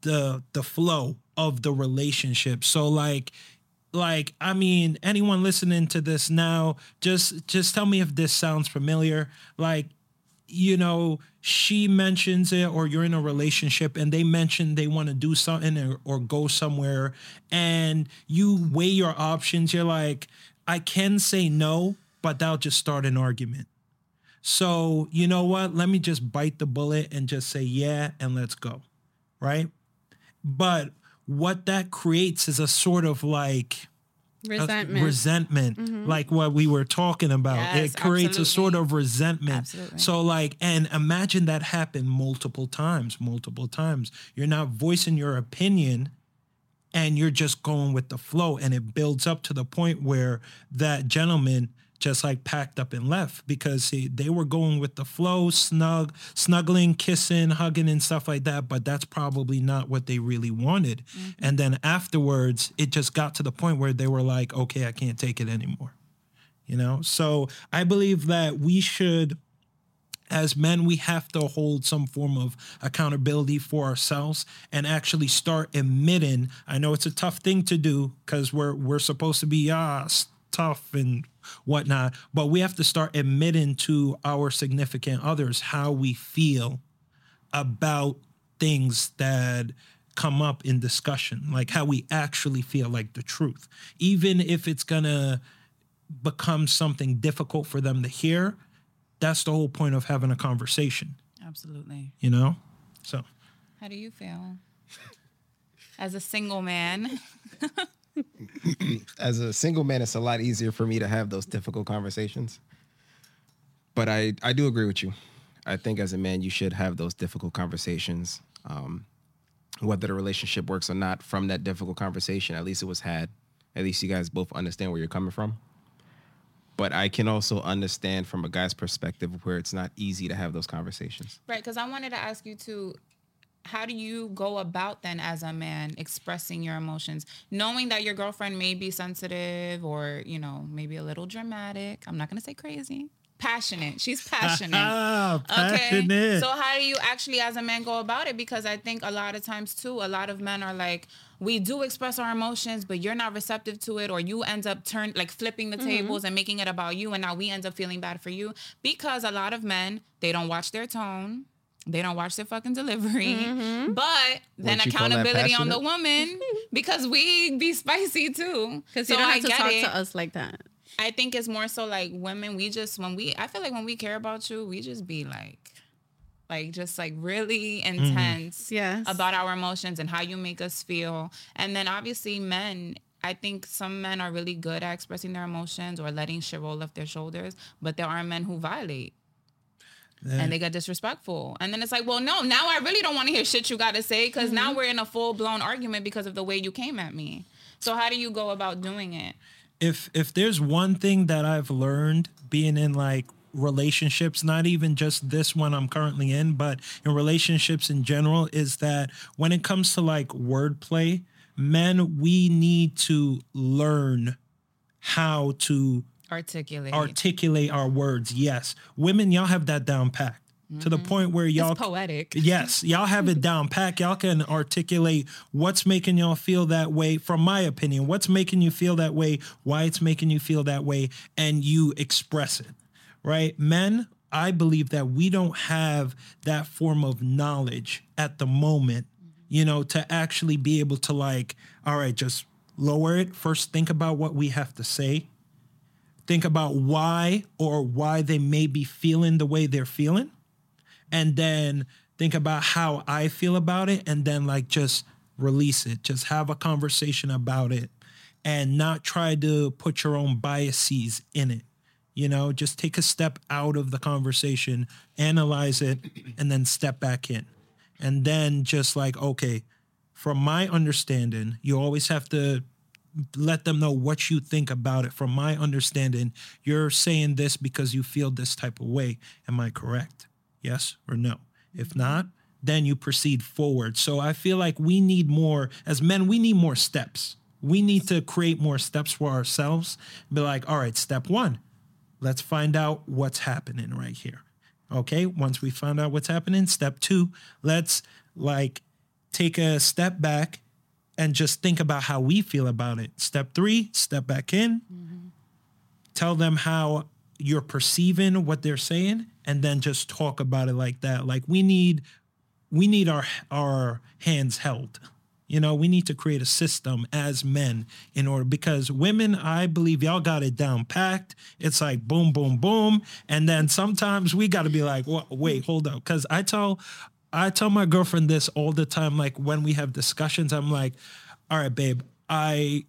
the the flow of the relationship so like like i mean anyone listening to this now just just tell me if this sounds familiar like you know, she mentions it, or you're in a relationship and they mention they want to do something or, or go somewhere, and you weigh your options. You're like, I can say no, but that'll just start an argument. So, you know what? Let me just bite the bullet and just say yeah and let's go. Right? But what that creates is a sort of like a Resentment. resentment mm-hmm. like what we were talking about. Yes, it creates a sort of resentment. Absolutely. so like and imagine that happen multiple times multiple times. You're not voicing your opinion and you're just going with the flow and it builds up to the point where that gentleman just like packed up and left because he, they were going with the flow snug snuggling kissing hugging and stuff like that but that's probably not what they really wanted and then afterwards it just got to the point where they were like okay i can't take it anymore you know so i believe that we should as men, we have to hold some form of accountability for ourselves and actually start admitting. I know it's a tough thing to do because we're we're supposed to be ah tough and whatnot, but we have to start admitting to our significant others how we feel about things that come up in discussion, like how we actually feel, like the truth, even if it's gonna become something difficult for them to hear. That's the whole point of having a conversation, Absolutely. you know? So How do you feel? As a single man. <laughs> <laughs> As a single man, it's a lot easier for me to have those difficult conversations. But I, I do agree with you. I think as a man, you should have those difficult conversations. Um, whether the relationship works or not, from that difficult conversation, at least it was had. At least you guys both understand where you're coming from. But I can also understand from a guy's perspective where it's not easy to have those conversations. Right, because I wanted to ask you too. How do you go about then as a man expressing your emotions, knowing that your girlfriend may be sensitive or you know maybe a little dramatic? I'm not gonna say crazy, passionate. She's <laughs> passionate. ah, <laughs> Okay. passionate. So how do you actually as a man go about it? Because I think a lot of times too, a lot of men are like, we do express our emotions, but you're not receptive to it, or you end up turn like flipping the tables and making it about you, and now we end up feeling bad for you. Because a lot of men, they don't watch their tone. They don't watch their fucking delivery, mm-hmm. but then Wouldn't you call that accountability on the woman <laughs> because we be spicy too. Because So you don't I have to get talk it. to us like that. I think it's more so like women, we just when we I feel like when we care about you, we just be like like just like really mm-hmm. intense Yes. about our emotions and how you make us feel. And then obviously men I think some men are really good at expressing their emotions or letting shit roll off their shoulders, but there are men who violate and they get disrespectful. And then it's like, well, no, now I really don't want to hear shit you got to say because now mm-hmm. we're in a full blown argument because of the way you came at me. So how do you go about doing it? if if there's one thing that I've learned being in like relationships, not even just this one I'm currently in, but in relationships in general, is that when it comes to like wordplay, men, we need to learn how to Articulate. articulate our words. Yes. Women, y'all have that down packed to the mm-hmm. point where y'all it's poetic. <laughs> Yes, y'all have it down pack. Y'all can articulate what's making y'all feel that way. From my opinion, what's making you feel that way, why it's making you feel that way, and you express it. Right? Men, I believe that we don't have that form of knowledge at the moment, you know, to actually be able to like, all right, just lower it. First, think about what we have to say. Think about why or why they may be feeling the way they're feeling and then think about how I feel about it and then like just release it. Just have a conversation about it and not try to put your own biases in it. You know, just take a step out of the conversation, analyze it, and then step back in. And then just like, okay, from my understanding, you always have to let them know what you think about it. From my understanding, you're saying this because you feel this type of way. Am I correct? Yes or no? If mm-hmm. not, then you proceed forward. So I feel like we need more, as men, we need more steps. We need to create more steps for ourselves. Be like, all right, step one, let's find out what's happening right here. Okay, once we find out what's happening, step two, let's like take a step back and just think about how we feel about it. Step three, step back in, mm-hmm. tell them how you're perceiving what they're saying, and then just talk about it like that. Like we need we need our our hands held. You know, we need to create a system as men in order because women, I believe y'all got it down packed. It's like boom, boom, boom, and then sometimes we got to be like, wait, hold up, because I tell, I tell my girlfriend this all the time. Like when we have discussions, I'm like, all right, babe, I,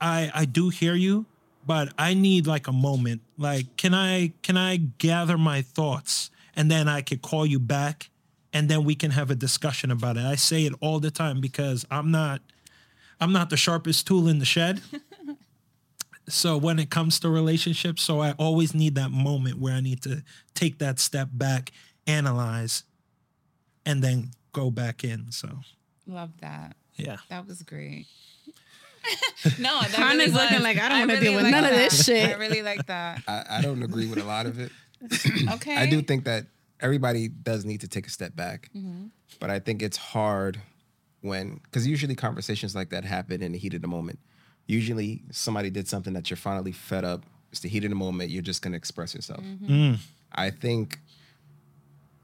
I, I do hear you, but I need like a moment. Like, can I, can I gather my thoughts and then I could call you back and then we can have a discussion about it. I say it all the time because I'm not I'm not the sharpest tool in the shed. <laughs> so when it comes to relationships, so I always need that moment where I need to take that step back, analyze, and then go back in. So Love that. yeah. That was great. <laughs> no, that Khan really is looking like, I don't wanna deal with like none of this shit. I really like that. <laughs> I, I don't agree with a lot of it. <clears throat> Okay. I do think that everybody does need to take a step back, Mm-hmm. but I think it's hard when because usually conversations like that happen in the heat of the moment. Usually, somebody did something that you're finally fed up. It's the heat of the moment. You're just gonna express yourself. Mm-hmm. I think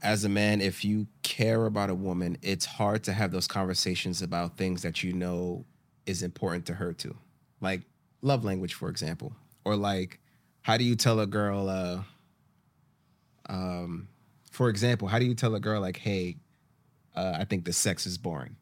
as a man, if you care about a woman, it's hard to have those conversations about things that you know is important to her too. Like love language, for example. Or like, how do you tell a girl, uh, um, for example, how do you tell a girl like, hey, uh, I think the sex is boring?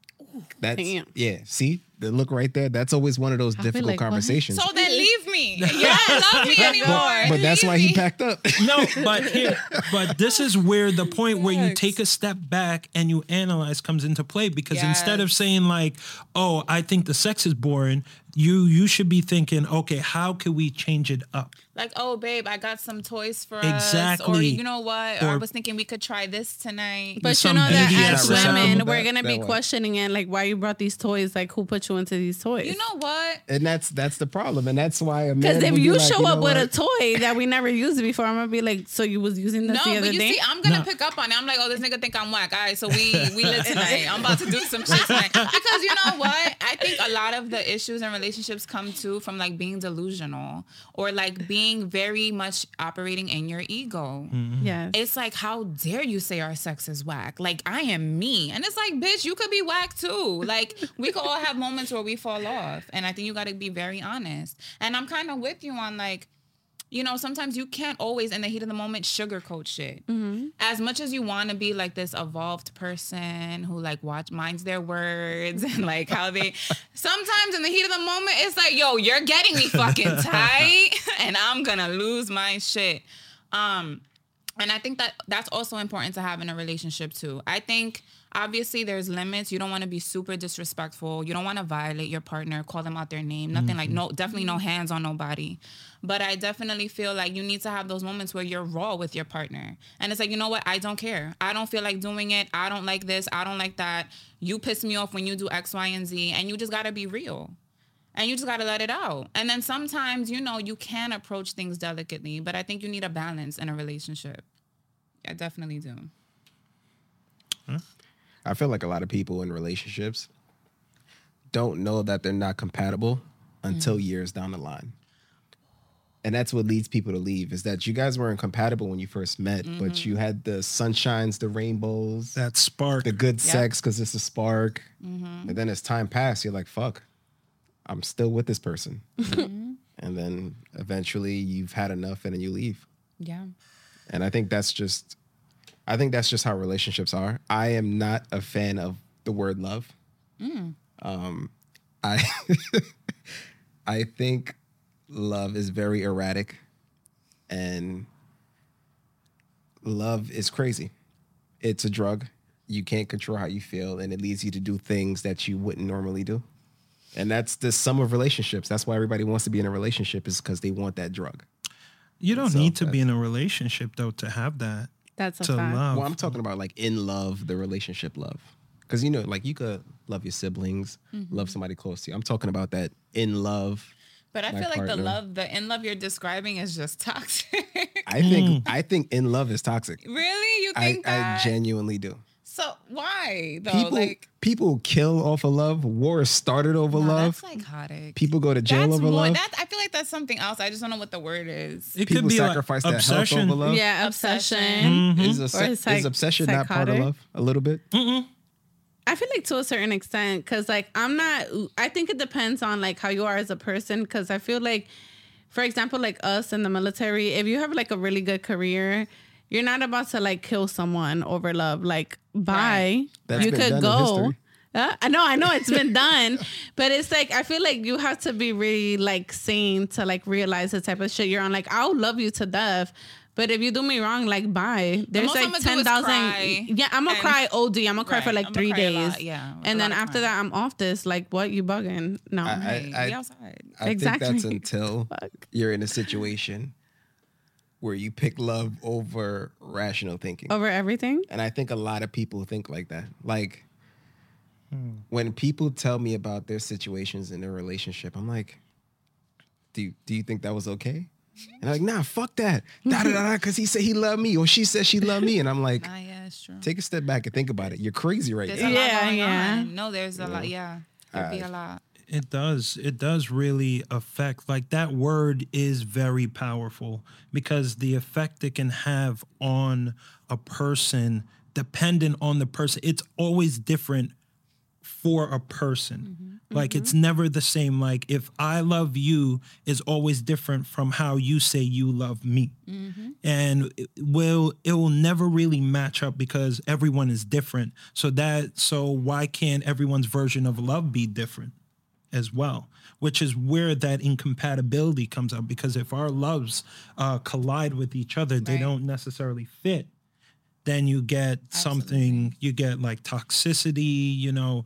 That's damn. yeah. See the look right there. That's always one of those be difficult like, what? conversations. So then leave me. <laughs> You don't love me anymore. but that's Leave why he packed up. <laughs> No, but here, <laughs> but this is where the point where you take a step back and you analyze comes into play because instead of saying like, "Oh, I think the sex is boring," you you should be thinking, "Okay, how can we change it up?" Like, oh, babe, I got some toys for us. Or you know what? Or, I was thinking we could try this tonight. But you know that as BDSM. women, That- we're gonna be way. questioning it, like why you brought these toys, like who put you into these toys? you know what? and that's that's the problem, and that's why a man. because if would be you like, show know up with a toy that we never used before, I'm gonna be like, so you was using this No, the other but you day? see, I'm gonna No. pick up on it. I'm like, oh, this nigga think I'm whack. All right, so we we live tonight. I'm about to do some shit tonight. <laughs> Because you know what? I think a lot of the issues in relationships come too from like being delusional or like being very much operating in your ego. Mm-hmm. Yeah, It's like, how dare you say our sex is whack? Like, I am me. And it's like, bitch, you could be whack too. Like, we could all have moments where we fall off. And I think you got to be very honest. And I'm kind of with you on like, you know, sometimes you can't always, in the heat of the moment, sugarcoat shit. As much as you want to be like this evolved person who like watch minds their words <laughs> and like how they, <laughs> sometimes in the heat of the moment, it's like, yo, you're getting me fucking <laughs> tight, and I'm gonna lose my shit. Um, and I think that that's also important to have in a relationship too. I think obviously there's limits. You don't want to be super disrespectful. You don't want to violate your partner, call them out their name. Nothing like no, definitely no mm-hmm. hands on nobody. But I definitely feel like you need to have those moments where you're raw with your partner. And it's like, you know what? I don't care. I don't feel like doing it. I don't like this. I don't like that. You piss me off when you do X, Y, and Z. And you just got to be real and you just got to let it out. And then sometimes, you know, you can approach things delicately, but I think you need a balance in a relationship. I definitely do. Hmm? I feel like a lot of people in relationships don't know that they're not compatible until Mm. years down the line. And that's what leads people to leave is that you guys weren't compatible when you first met, Mm-hmm. but you had the sunshines, the rainbows, That spark. the good Yeah. Mm-hmm. sex because it's a spark. And then as time passed, you're like, fuck, I'm still with this person. Mm-hmm. <laughs> and then eventually you've had enough and then you leave. Yeah. And I think that's just I think that's just how relationships are. I am not a fan of the word love. Um I <laughs> I think love is very erratic and love is crazy. It's a drug. You can't control how you feel and it leads you to do things that you wouldn't normally do. And that's the sum of relationships. That's why everybody wants to be in a relationship is because they want that drug. you don't So need to be in a relationship though to have that. That's a To fact. love. Well, I'm talking about like in love, the relationship love. Because you know, like you could love your siblings, mm-hmm. love somebody close to you. I'm talking about that in love. But I feel like the love, the in love you're describing is just toxic. I think mm. I think in love is toxic. really? You think I that? genuinely do. So why though? People like people kill off of love. Wars started over no, love. that's psychotic. People go to jail that's over more. love. That I feel like that's something else. I just don't know what the word is. It People could be sacrifice like their health obsession. over love. Yeah, Obsession. obsession. Mhm. Is, Or obse- psych- is obsession not part of love? A little bit. Mm-mm. I feel like to a certain extent, because like I'm not. I think it depends on like how you are as a person. Because I feel like, for example, like us in the military, if you have like a really good career, you're not about to like kill someone over love. Like, bye. That's you been could done go. Uh, I know, I know it's been <laughs> done, but it's like I feel like you have to be really like sane to like realize the type of shit you're on. Like I'll love you to death, but if you do me wrong, like bye. There's most like I'ma do is ten thousand. Yeah, I'm gonna cry OD. I'm gonna cry for like I'ma three days. lot, yeah, and then after crying. that, I'm off this. Like what? You bugging? No. I- Hey, I- be outside. I Exactly. think that's <laughs> until Fuck. you're in a situation where you pick love over rational thinking. Over everything. And I think a lot of people think like that. Like hmm. when people tell me about their situations in their relationship, I'm like, do you, do you think that was okay? And I'm like, nah, fuck that. Da da da da, because he said he loved me or she said she loved me. And I'm like, Nah, yeah, it's true. take a step back and think about it. You're crazy right There's now. a Yeah, going yeah. on. No, there's a lot. Yeah, there'd be a lot. It does. It does really affect. Like that word is very powerful because the effect it can have on a person, dependent on the person, it's always different for a person. Mm-hmm. Like it's mm-hmm. never the same. Like if I love you is always different from how you say you love me. Mm-hmm. And it will it will never really match up because everyone is different. So that so why can't everyone's version of love be different? As well, which is where that incompatibility comes up. Because if our loves uh, collide with each other, they don't necessarily fit. Then you get something, you get like toxicity, you know,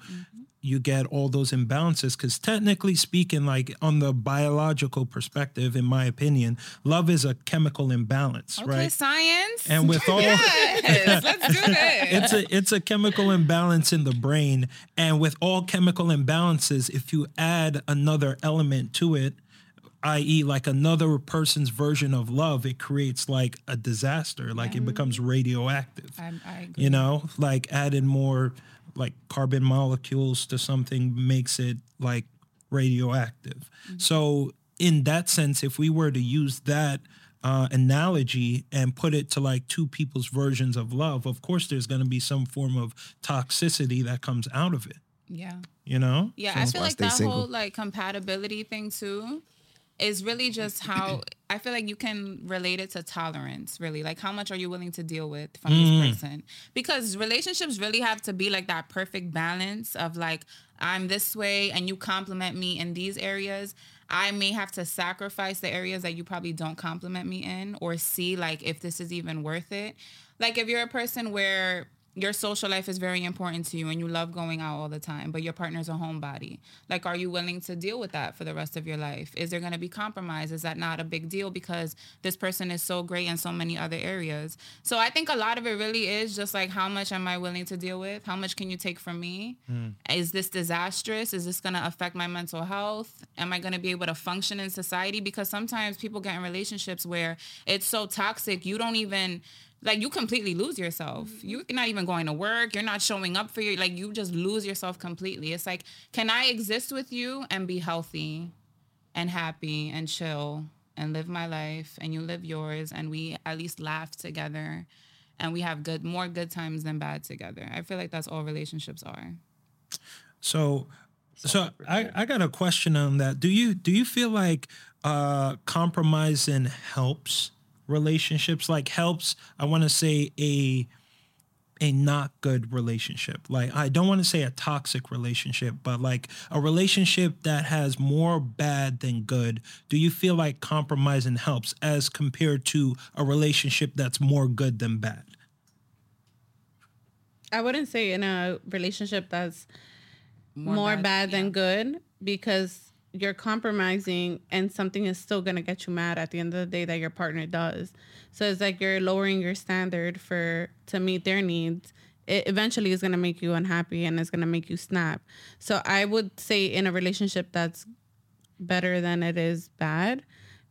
you get all those imbalances. Because technically speaking, like on the biological perspective, in my opinion, love is a chemical imbalance, Okay, right? science. And with <laughs> all yes, let's do <laughs> this. it's a it's a chemical imbalance in the brain and with all chemical imbalances if you add another element to it i.e. like another person's version of love it creates like a disaster like it mm. becomes radioactive I, I agree. you know like adding more like carbon molecules to something makes it like radioactive so in that sense if we were to use that uh, analogy and put it to like two people's versions of love of course there's going to be some form of toxicity that comes out of it Yeah. you know Yeah, I feel like that single. whole like compatibility thing too is really <clears throat> just how I feel like you can relate it to tolerance, really. Like how much are you willing to deal with from this mm-hmm. person? Because relationships really have to be like that perfect balance of like I'm this way and you compliment me in these areas. I may have to sacrifice the areas that you probably don't compliment me in or see like if this is even worth it. Like if you're a person where your social life is very important to you and you love going out all the time, but your partner's a homebody. Like, are you willing to deal with that for the rest of your life? Is there going to be compromise? Is that not a big deal because this person is so great in so many other areas? So I think a lot of it really is just like, how much am I willing to deal with? How much can you take from me? Hmm. Is this disastrous? Is this going to affect my mental health? Am I going to be able to function in society? Because sometimes people get in relationships where it's so toxic, you don't even like you completely lose yourself. You're not even going to work. You're not showing up for your like you just lose yourself completely. It's like, can I exist with you and be healthy and happy and chill and live my life and you live yours and we at least laugh together and we have good more good times than bad together. I feel like that's all relationships are. So, so I, I got a question on that. Do you do you feel like uh, compromising helps relationships? Like helps? I want to say a a not good relationship. Like I don't want to say a toxic relationship, but like a relationship that has more bad than good. Do you feel like compromising helps as compared to a relationship that's more good than bad? I wouldn't say in a relationship that's more, bad, than yeah. good because you're compromising and something is still going to get you mad at the end of the day that your partner does. So it's like you're lowering your standard for to meet their needs. It eventually is going to make you unhappy and it's going to make you snap. So I would say in a relationship that's better than it is bad,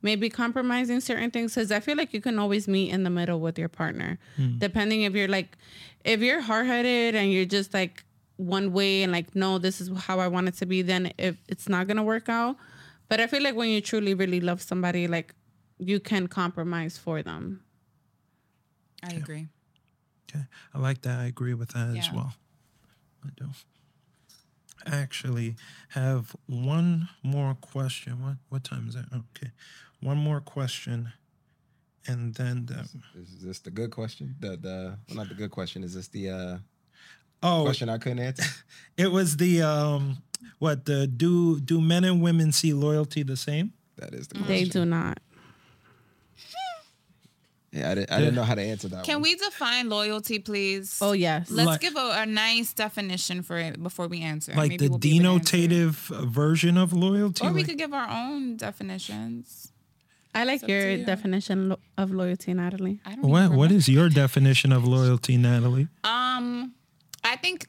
maybe compromising certain things because I feel like you can always meet in the middle with your partner, hmm. depending if you're like, if you're hard headed and you're just like one way and like, no, this is how I want it to be, then if it's not gonna work out. But I feel like when you truly really love somebody, like you can compromise for them. I agree. Okay, I like that. I agree with that as well. I do. Actually, have one more question. What what time is that? Okay, one more question, and then the, Is this the good question? The the well, not the good question. Is this the uh, oh, question I couldn't answer? <laughs> it was the um, what the do do men and women see loyalty the same? That is the question. They do not. Yeah, I didn't, I didn't know how to answer that Can one. we define loyalty, please? Oh yes. Let's Like- give a, a nice definition for it before we answer. Like Maybe the we'll be able to answer. denotative version of loyalty? Or we Like- could give our own definitions. I like up your you. definition of loyalty, Natalie. I don't what even what remember. is your definition of loyalty, Natalie? Um, I think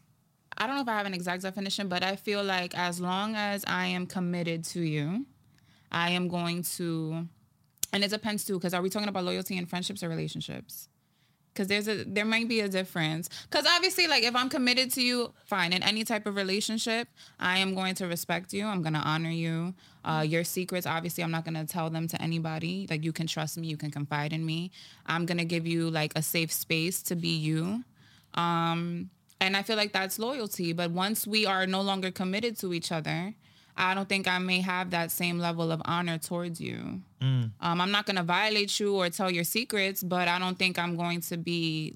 I don't know if I have an exact definition, but I feel like as long as I am committed to you, I am going to, and it depends too. Because are we talking about loyalty in friendships or relationships? Because there's a there might be a difference. Because obviously, like if I'm committed to you, fine. In any type of relationship, I am going to respect you. I'm gonna honor you. Uh, your secrets, obviously, I'm not gonna tell them to anybody. Like you can trust me. You can confide in me. I'm gonna give you like a safe space to be you. Um, and I feel like that's loyalty. But once we are no longer committed to each other, I don't think I may have that same level of honor towards you. Um, I'm not going to violate you or tell your secrets, but I don't think I'm going to be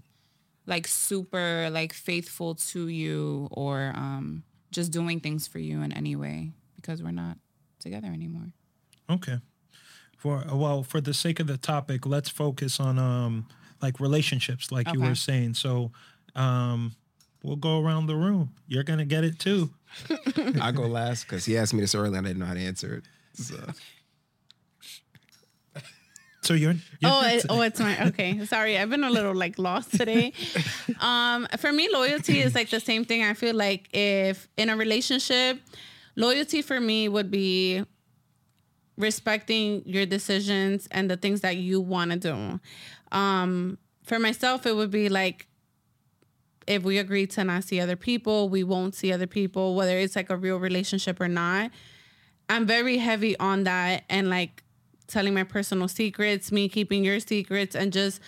like super like faithful to you or um, just doing things for you in any way because we're not together anymore. Okay. For well, for the sake of the topic, let's focus on um like relationships, like you were saying. So um we'll go around the room. You're gonna get it too. <laughs> I go last because he asked me this early and I didn't know how to answer it. So So you're, you're Oh, it, oh, it's my okay. <laughs> Sorry, I've been a little like lost today. <laughs> Um, for me, loyalty is like the same thing. I feel like if in a relationship, loyalty for me would be respecting your decisions and the things that you want to do. Um, for myself, it would be like if we agree to not see other people, we won't see other people, whether it's like a real relationship or not. I'm very heavy on that and like telling my personal secrets, me keeping your secrets, and just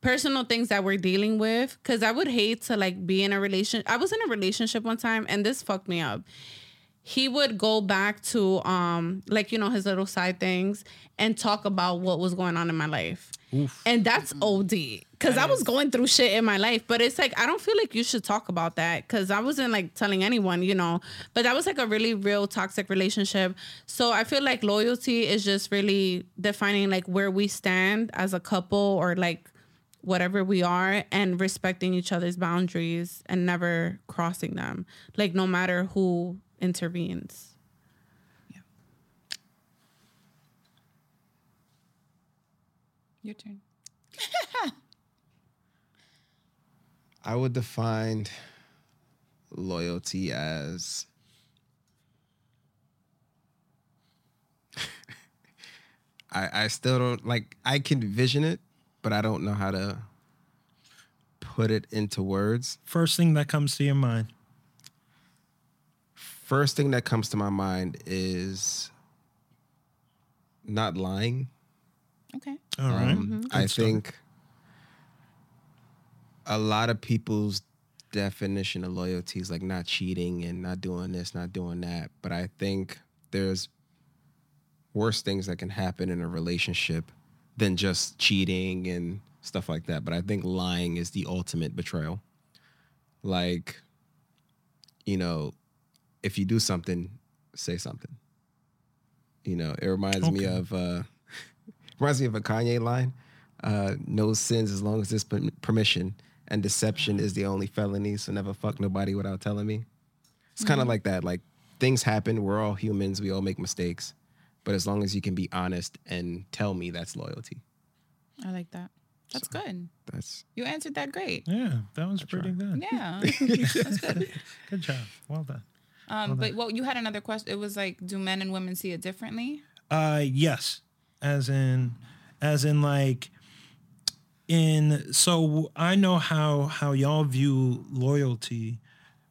personal things that we're dealing with. Cause I would hate to like be in a relation. I was in a relationship one time and this fucked me up. He would go back to um like you know his little side things and talk about what was going on in my life. And that's mm-hmm. OD. Cause I was going through shit in my life. But it's like I don't feel like you should talk about that. Cause I wasn't like telling anyone, you know. But that was like a really real toxic relationship. So I feel like loyalty is just really defining like where we stand as a couple or like whatever we are and respecting each other's boundaries and never crossing them. Like no matter who intervenes. Your turn. <laughs> I would define loyalty as <laughs> I I still don't like I can vision it, but I don't know how to put it into words. First thing that comes to your mind. First thing that comes to my mind is not lying. Okay. All right. Um, I Good start. think a lot of people's definition of loyalty is like not cheating and not doing this, not doing that. But I think there's worse things that can happen in a relationship than just cheating and stuff like that. But I think lying is the ultimate betrayal. Like, you know, if you do something, say something. You know, it reminds me of uh reminds me of a Kanye line. Uh, no sins as long as there's permission, and deception is the only felony. So never fuck nobody without telling me. It's kind of like that. Like things happen. We're all humans. We all make mistakes. But as long as you can be honest and tell me, that's loyalty. I like that. That's good. That's You answered that great. Yeah, that was pretty good. Yeah. <laughs> That's good. Good job. Well done. Um, but well, you had another question. It was like, do men and women see it differently? Uh yes. As in as in like in so I know how how y'all view loyalty,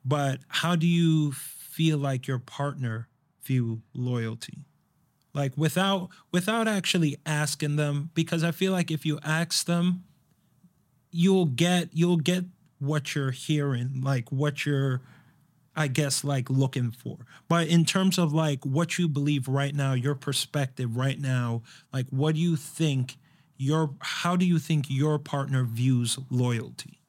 but how do you feel like your partner view loyalty? Like without without actually asking them because I feel like if you ask them you'll get you'll get what you're hearing, like what you're I guess like looking for. But in terms of like what you believe right now, your perspective right now, like what do you think your how do you think your partner views loyalty?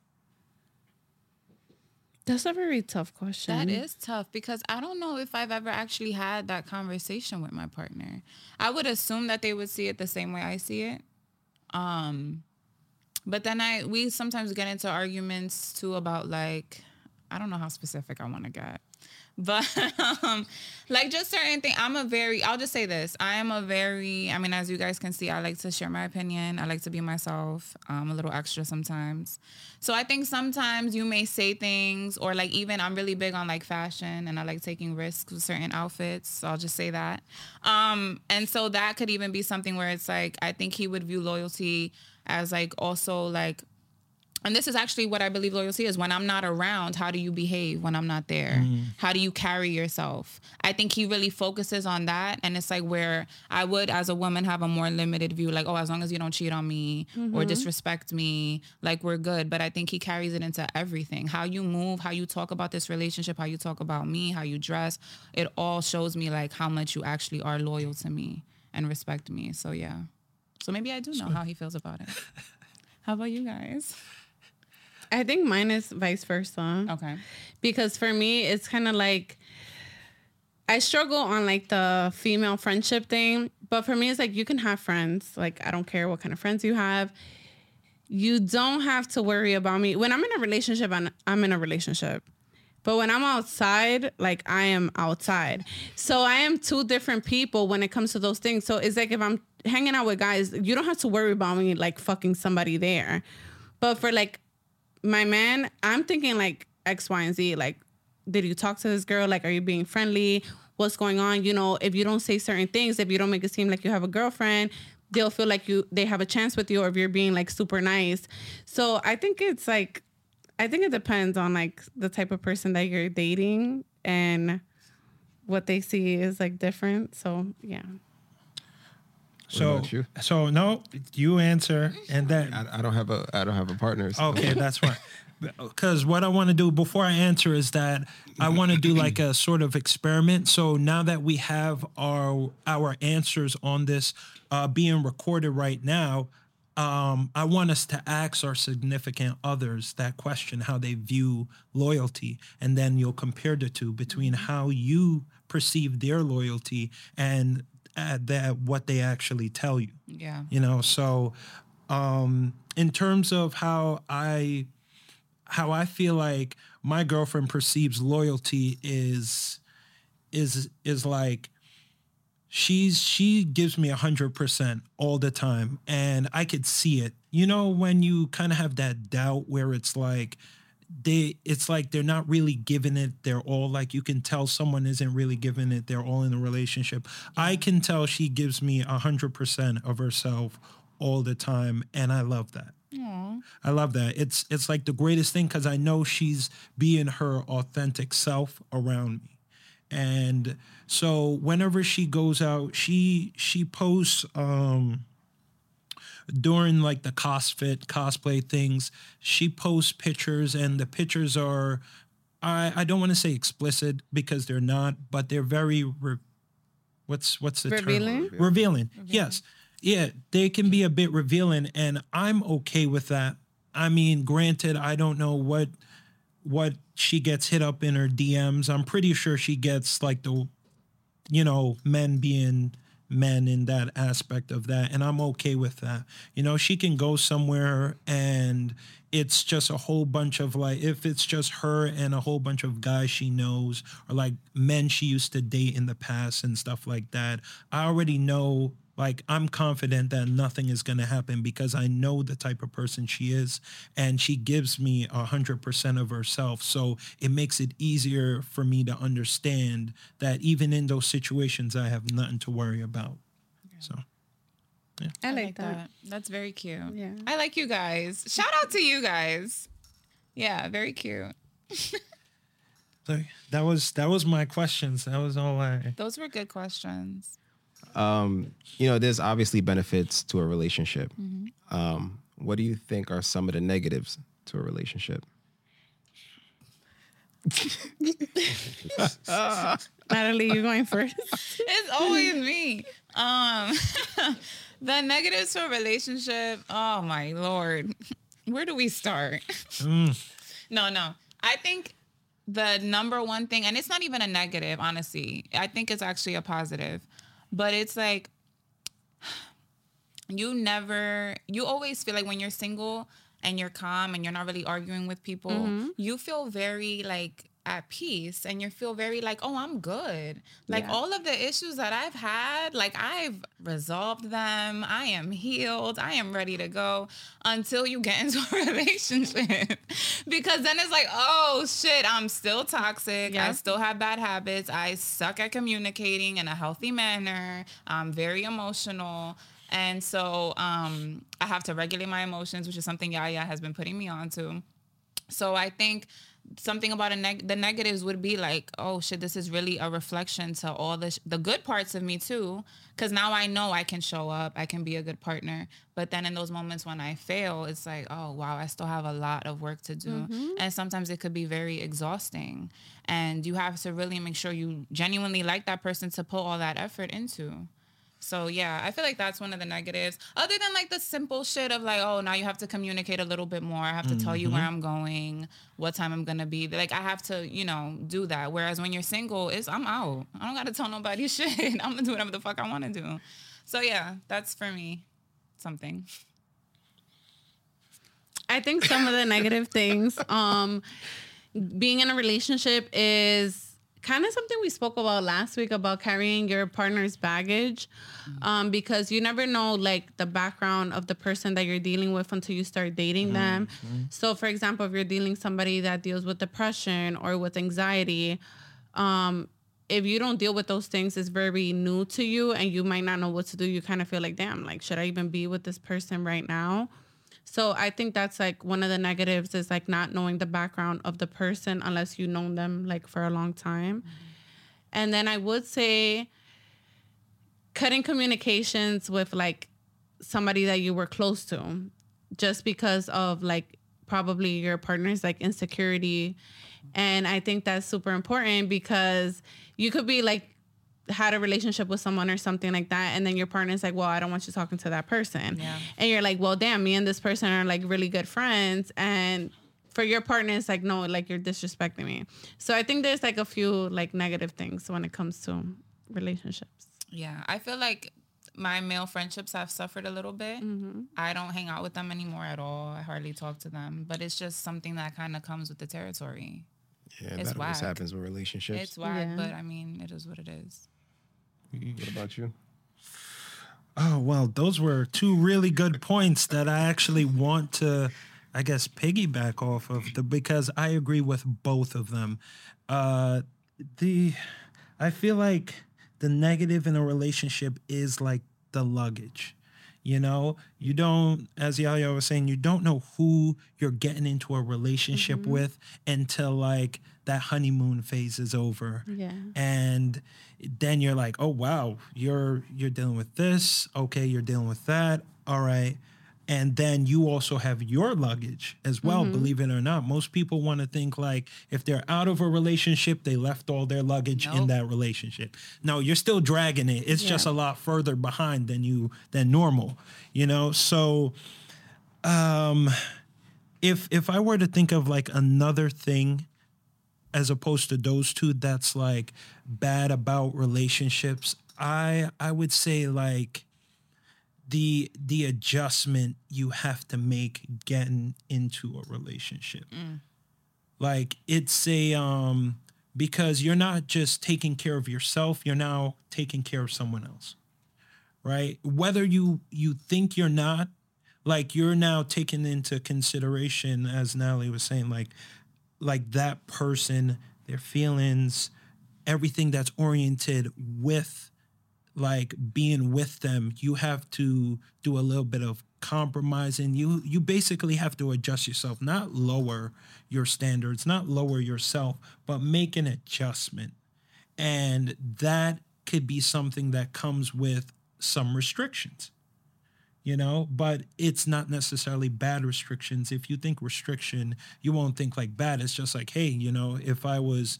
That's a very tough question. That is tough because I don't know if I've ever actually had that conversation with my partner. I would assume that they would see it the same way I see it. Um but then I we sometimes get into arguments too about like I don't know how specific I want to get. But <laughs> um, like just certain things, I'm a very, I'll just say this. I am a very, I mean, as you guys can see, I like to share my opinion. I like to be myself. I'm a little extra sometimes. So I think sometimes you may say things or like even I'm really big on like fashion and I like taking risks with certain outfits. So I'll just say that. Um, and so that could even be something where it's like, I think he would view loyalty as like also like and this is actually what I believe loyalty is. When I'm not around, how do you behave when I'm not there? Mm-hmm. How do you carry yourself? I think he really focuses on that. And it's like where I would, as a woman, have a more limited view like, oh, as long as you don't cheat on me or mm-hmm. disrespect me, like we're good. But I think he carries it into everything. How you move, how you talk about this relationship, how you talk about me, how you dress, it all shows me like how much you actually are loyal to me and respect me. So, yeah. So maybe I do know how he feels about it. <laughs> How about you guys? I think mine is vice versa. Okay. Because for me, it's kind of like I struggle on like the female friendship thing. But for me, it's like you can have friends. Like I don't care what kind of friends you have. You don't have to worry about me. When I'm in a relationship, I'm, I'm in a relationship. But when I'm outside, like I am outside. So I am two different people when it comes to those things. So it's like if I'm hanging out with guys, you don't have to worry about me like fucking somebody there. But for like my man, I'm thinking like X, Y, and Z. Like, did you talk to this girl? Like, are you being friendly? What's going on? You know, if you don't say certain things, if you don't make it seem like you have a girlfriend, they'll feel like you they have a chance with you, or if you're being like super nice. So I think it's like, I think it depends on like the type of person that you're dating and what they see is like different. So yeah. So so no, you answer and then I, I don't have a I don't have a partner. so- Okay, that's right. <laughs> Because what I want to do before I answer is that I want to do like a sort of experiment. So now that we have our our answers on this uh, being recorded right now, um, I want us to ask our significant others that question, how they view loyalty, and then you'll compare the two between how you perceive their loyalty and uh, that what they actually tell you Yeah. you know so um in terms of how i how i feel like my girlfriend perceives loyalty is is is like she's she gives me a hundred percent all the time and i could see it you know when you kind of have that doubt where it's like they it's like they're not really giving it their all like you can tell someone isn't really giving it their all in a relationship i can tell she gives me a hundred percent of herself all the time and i love that I love that. It's it's like the greatest thing because I know she's being her authentic self around me. And so whenever she goes out, she she posts um during like the cosfit cosplay things, she posts pictures and the pictures are I I don't want to say explicit because they're not, but they're very re- what's what's the Revealing? term? Revealing. Yes. Yeah, they can be a bit revealing and I'm okay with that. I mean, granted, I don't know what what she gets hit up in her DMs. I'm pretty sure she gets like the you know, men being men in that aspect of that. And I'm okay with that. You know, she can go somewhere and it's just a whole bunch of like, if it's just her and a whole bunch of guys she knows or like men she used to date in the past and stuff like that, I already know. Like I'm confident that nothing is going to happen because I know the type of person she is, and she gives me a hundred percent of herself. So it makes it easier for me to understand that even in those situations, I have nothing to worry about. So I like, that. That's very cute. Yeah. I like you guys. Shout out to you guys. Yeah, very cute. <laughs> so that was that was my questions. That was all I. Those were good questions. Um, you know, there's obviously benefits to a relationship. Mm-hmm. Um, what do you think are some of the negatives to a relationship? <laughs> Natalie, you're going first? It's always me. Um, <laughs> the negatives to a relationship. Oh my lord, where do we start? No, no. I think the number one thing, and it's not even a negative, honestly. I think it's actually a positive, but it's like you never, you always feel like when you're single and you're calm and you're not really arguing with people, mm-hmm. you feel very like at peace and you feel very like, oh, I'm good. Like Yeah. all of the issues that I've had, like I've resolved them. I am healed. I am ready to go until you get <laughs> into a relationship. because then it's like, oh shit, I'm still toxic. I still have bad habits. I suck at communicating in a healthy manner. I'm very emotional. And so um, I have to regulate my emotions, which is something Yaya has been putting me on to. So I think something about a neg- the negatives would be like, oh shit, this is really a reflection to all the sh- the good parts of me too, because now I know I can show up, I can be a good partner. But then in those moments when I fail, it's like, oh wow, I still have a lot of work to do, mm-hmm. and sometimes it could be very exhausting, and you have to really make sure you genuinely like that person to put all that effort into. So yeah, I feel like that's one of the negatives. Other than like the simple shit of like, oh, now you have to communicate a little bit more. I have to tell you where I'm going, what time I'm gonna be. Like I have to, you know, do that. Whereas when you're single, it's I'm out. I don't gotta tell nobody <laughs> shit. I'm gonna do whatever the fuck I wanna do. So yeah, that's for me something. I think some of the negative things, <laughs> um, being in a relationship is kind of something we spoke about last week about carrying your partner's baggage, um, because you never know like the background of the person that you're dealing with until you start dating them. So, for example, if you're dealing somebody that deals with depression or with anxiety, um, if you don't deal with those things, it's very new to you, and you might not know what to do. You kind of feel like, damn, like should I even be with this person right now? So I think that's like one of the negatives is like not knowing the background of the person unless you know them like for a long time. Mm-hmm. And then I would say cutting communications with like somebody that you were close to just because of like probably your partner's like insecurity. And I think that's super important because you could be like had a relationship with someone or something like that and then your partner's like well i don't want you talking to that person Yeah. and you're like well damn me and this person are like really good friends and for your partner it's like no like you're disrespecting me so i think there's like a few like negative things when it comes to relationships Yeah, I feel like my male friendships have suffered a little bit. Mm-hmm. I don't hang out with them anymore at all. I hardly talk to them, but it's just something that kind of comes with the territory. Yeah, It's that always happens with relationships. It's whack, Yeah. but I mean, it is what it is. What about you? Oh, well, those were two really good points that I actually want to, I guess, piggyback off of the because I agree with both of them. Uh, the, I feel like the negative in a relationship is like the luggage. You know, you don't, as Yaya was saying, you don't know who you're getting into a relationship with until like that honeymoon phase is over. Yeah. And then you're like oh wow you're you're dealing with this. Okay you're dealing with that. All right. And then you also have your luggage as well believe it or not. Most people want to think like if they're out of a relationship they left all their luggage in that relationship. No you're still dragging it. It's just a lot further behind than you than normal you know? So um if if i were to think of like another thing as opposed to those two that's like bad about relationships i i would say like the the adjustment you have to make getting into a relationship. Like it's a um because you're not just taking care of yourself you're now taking care of someone else right? Whether you you think you're not like you're now taking into consideration as Natalie was saying like like that person their feelings everything that's oriented with like being with them. You have to do a little bit of compromising. You you basically have to adjust yourself not lower your standards not lower yourself but make an adjustment. And that could be something that comes with some restrictions you know but it's not necessarily bad restrictions if you think restriction you won't think like bad it's just like hey you know if i was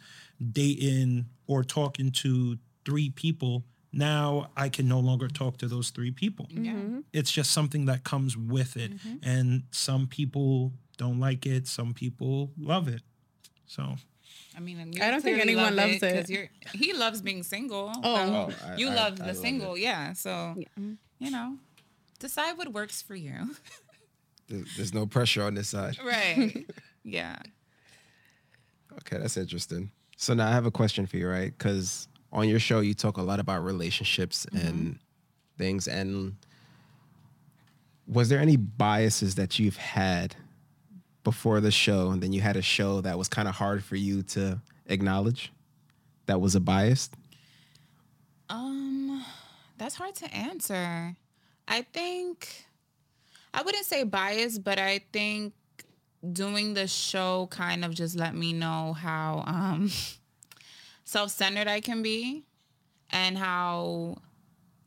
dating or talking to three people now i can no longer talk to those three people Yeah. Mm-hmm. it's just something that comes with it mm-hmm. and some people don't like it some people love it so I mean, I don't think anyone love loves it. 'cause You're, he loves being single. Oh. so Oh, I- you I- love I the love single, it. yeah. So Yeah. you know, decide what works for you. There's no pressure on this side. right? <laughs> Yeah. Okay, that's interesting. So now I have a question for you, right? Because on your show you talk a lot about relationships and things. And was there any biases that you've had before the show, and then you had a show that was kind of hard for you to acknowledge? That was a bias. Um, that's hard to answer. I think I wouldn't say biased, but I think doing the show kind of just let me know how um <laughs> self-centered I can be and how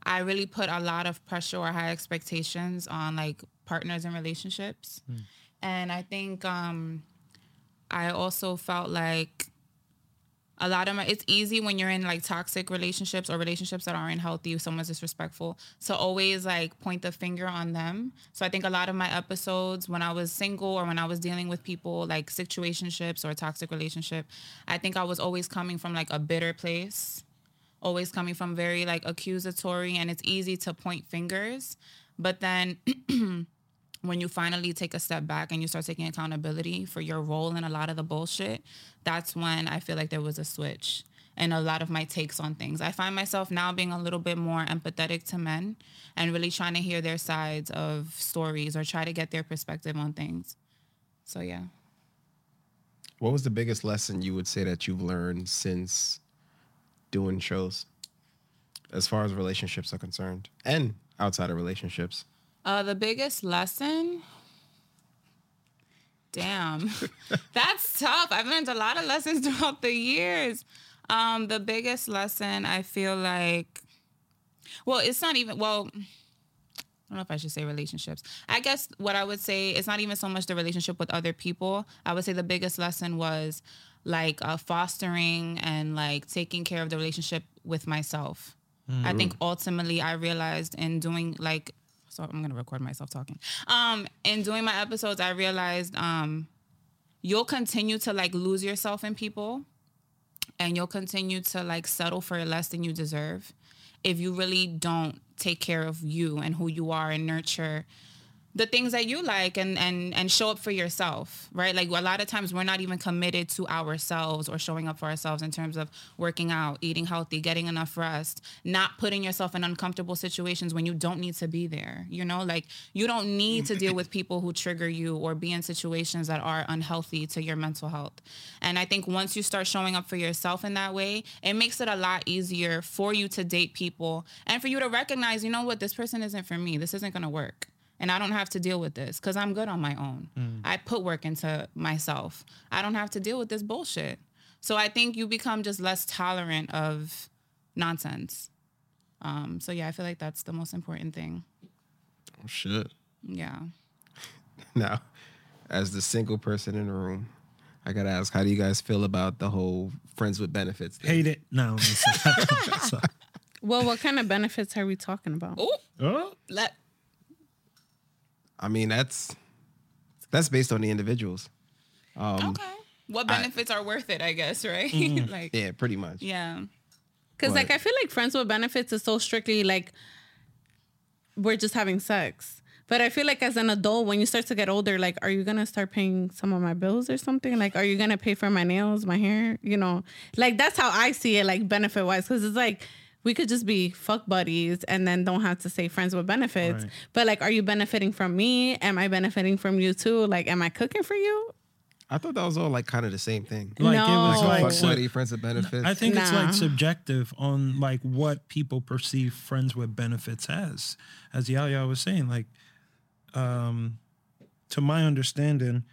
I really put a lot of pressure or high expectations on like partners and relationships. And I think um I also felt like a lot of my it's easy when you're in like toxic relationships or relationships that aren't healthy someone's disrespectful so always like point the finger on them. So i think a lot of my episodes when i was single or when i was dealing with people like situationships or toxic relationship i think i was always coming from like a bitter place always coming from very like accusatory and it's easy to point fingers. But then <clears throat> when you finally take a step back and you start taking accountability for your role in a lot of the bullshit, that's when I feel like there was a switch and a lot of my takes on things. I find myself now being a little bit more empathetic to men and really trying to hear their sides of stories or try to get their perspective on things. So yeah. What was the biggest lesson you would say that you've learned since doing shows, as far as relationships are concerned, and outside of relationships? Uh, the biggest lesson. Damn, <laughs> that's tough. I've learned a lot of lessons <laughs> throughout the years. Um, the biggest lesson I feel like, well, it's not even well. I don't know if I should say relationships. I guess what I would say it's not even so much the relationship with other people. I would say the biggest lesson was like uh, fostering and like taking care of the relationship with myself. I think ultimately I realized in doing like so I'm gonna record myself talking. Um, in doing my episodes, I realized um, you'll continue to like lose yourself in people, and you'll continue to like settle for less than you deserve if you really don't take care of you and who you are and nurture the things that you like and and and show up for yourself right? Like a lot of times we're not even committed to ourselves or showing up for ourselves in terms of working out eating healthy getting enough rest not putting yourself in uncomfortable situations when you don't need to be there you know? Like you don't need to deal with people who trigger you or be in situations that are unhealthy to your mental health. And i think once you start showing up for yourself in that way it makes it a lot easier for you to date people and for you to recognize you know what this person isn't for me. This isn't going to work and I don't have to deal with this because I'm good on my own. I put work into myself. I don't have to deal with this bullshit. So I think you become just less tolerant of nonsense. Um, so yeah, I feel like that's the most important thing. Oh shit! Yeah. <laughs> Now, as the single person in the room, I gotta ask, how do you guys feel about the whole friends with benefits? Thing? hate it no <laughs> <laughs> so, Well, what kind of benefits are we talking about? Oh, oh, let I mean, that's that's based on the individuals. Um, okay. What I- benefits are worth it? I guess <laughs> right. <laughs> like Yeah, pretty much. yeah. Because like I feel like friends with benefits is so strictly like we're just having sex. But I feel like as an adult, when you start to get older, like, are you gonna start paying some of my bills or something? Like, are you gonna pay for my nails, my hair? You know, like that's how I see it, like benefit wise, because it's like we could just be fuck buddies and then don't have to say friends with benefits. Right. But like, are you benefiting from me? Am I benefiting from you too? Like, am I cooking for you? I thought that was all like kind of the same thing. like it was No. like Fuck so- buddy, friends with benefits. I think it's like subjective on like what people perceive friends with benefits as. As Yaya was saying, like um to my understanding,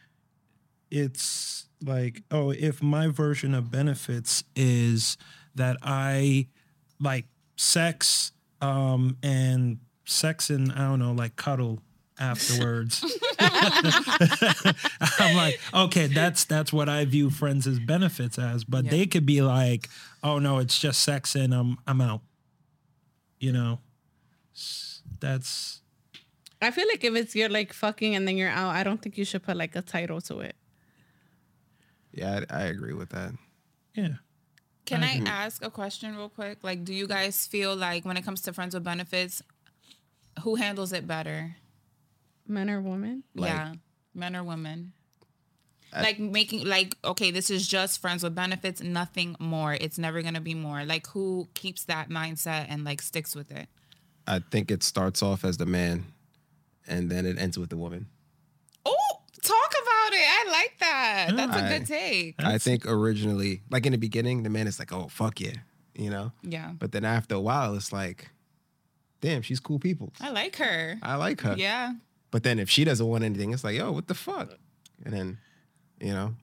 it's like, oh, if my version of benefits is that I like sex um and sex and I don't know, like cuddle afterwards. <laughs> I'm like, okay, that's that's what I view friends as benefits as, but Yeah. they could be like, oh no, it's just sex and I'm I'm out. You know, that's I feel like if it's you're like fucking and then you're out, I don't think you should put like a title to it. Yeah, I, I agree with that. yeah. Can I ask a question real quick? Like, do you guys feel like when it comes to friends with benefits, who handles it better? Men or women? Like- yeah, men or women? I- like making like okay, this is just friends with benefits, nothing more. It's never gonna be more. Like, who keeps that mindset and like sticks with it? I think it starts off as the man, and then it ends with the woman. Talk about it. I like that. That's a I- good take. I That's- think originally, like in the beginning, the man is like, "Oh fuck yeah," you know. Yeah, But then after a while, it's like, "Damn, she's cool people. I like her. I like her." Yeah. But then if she doesn't want anything, it's like, "Yo, what the fuck?" And then, you know.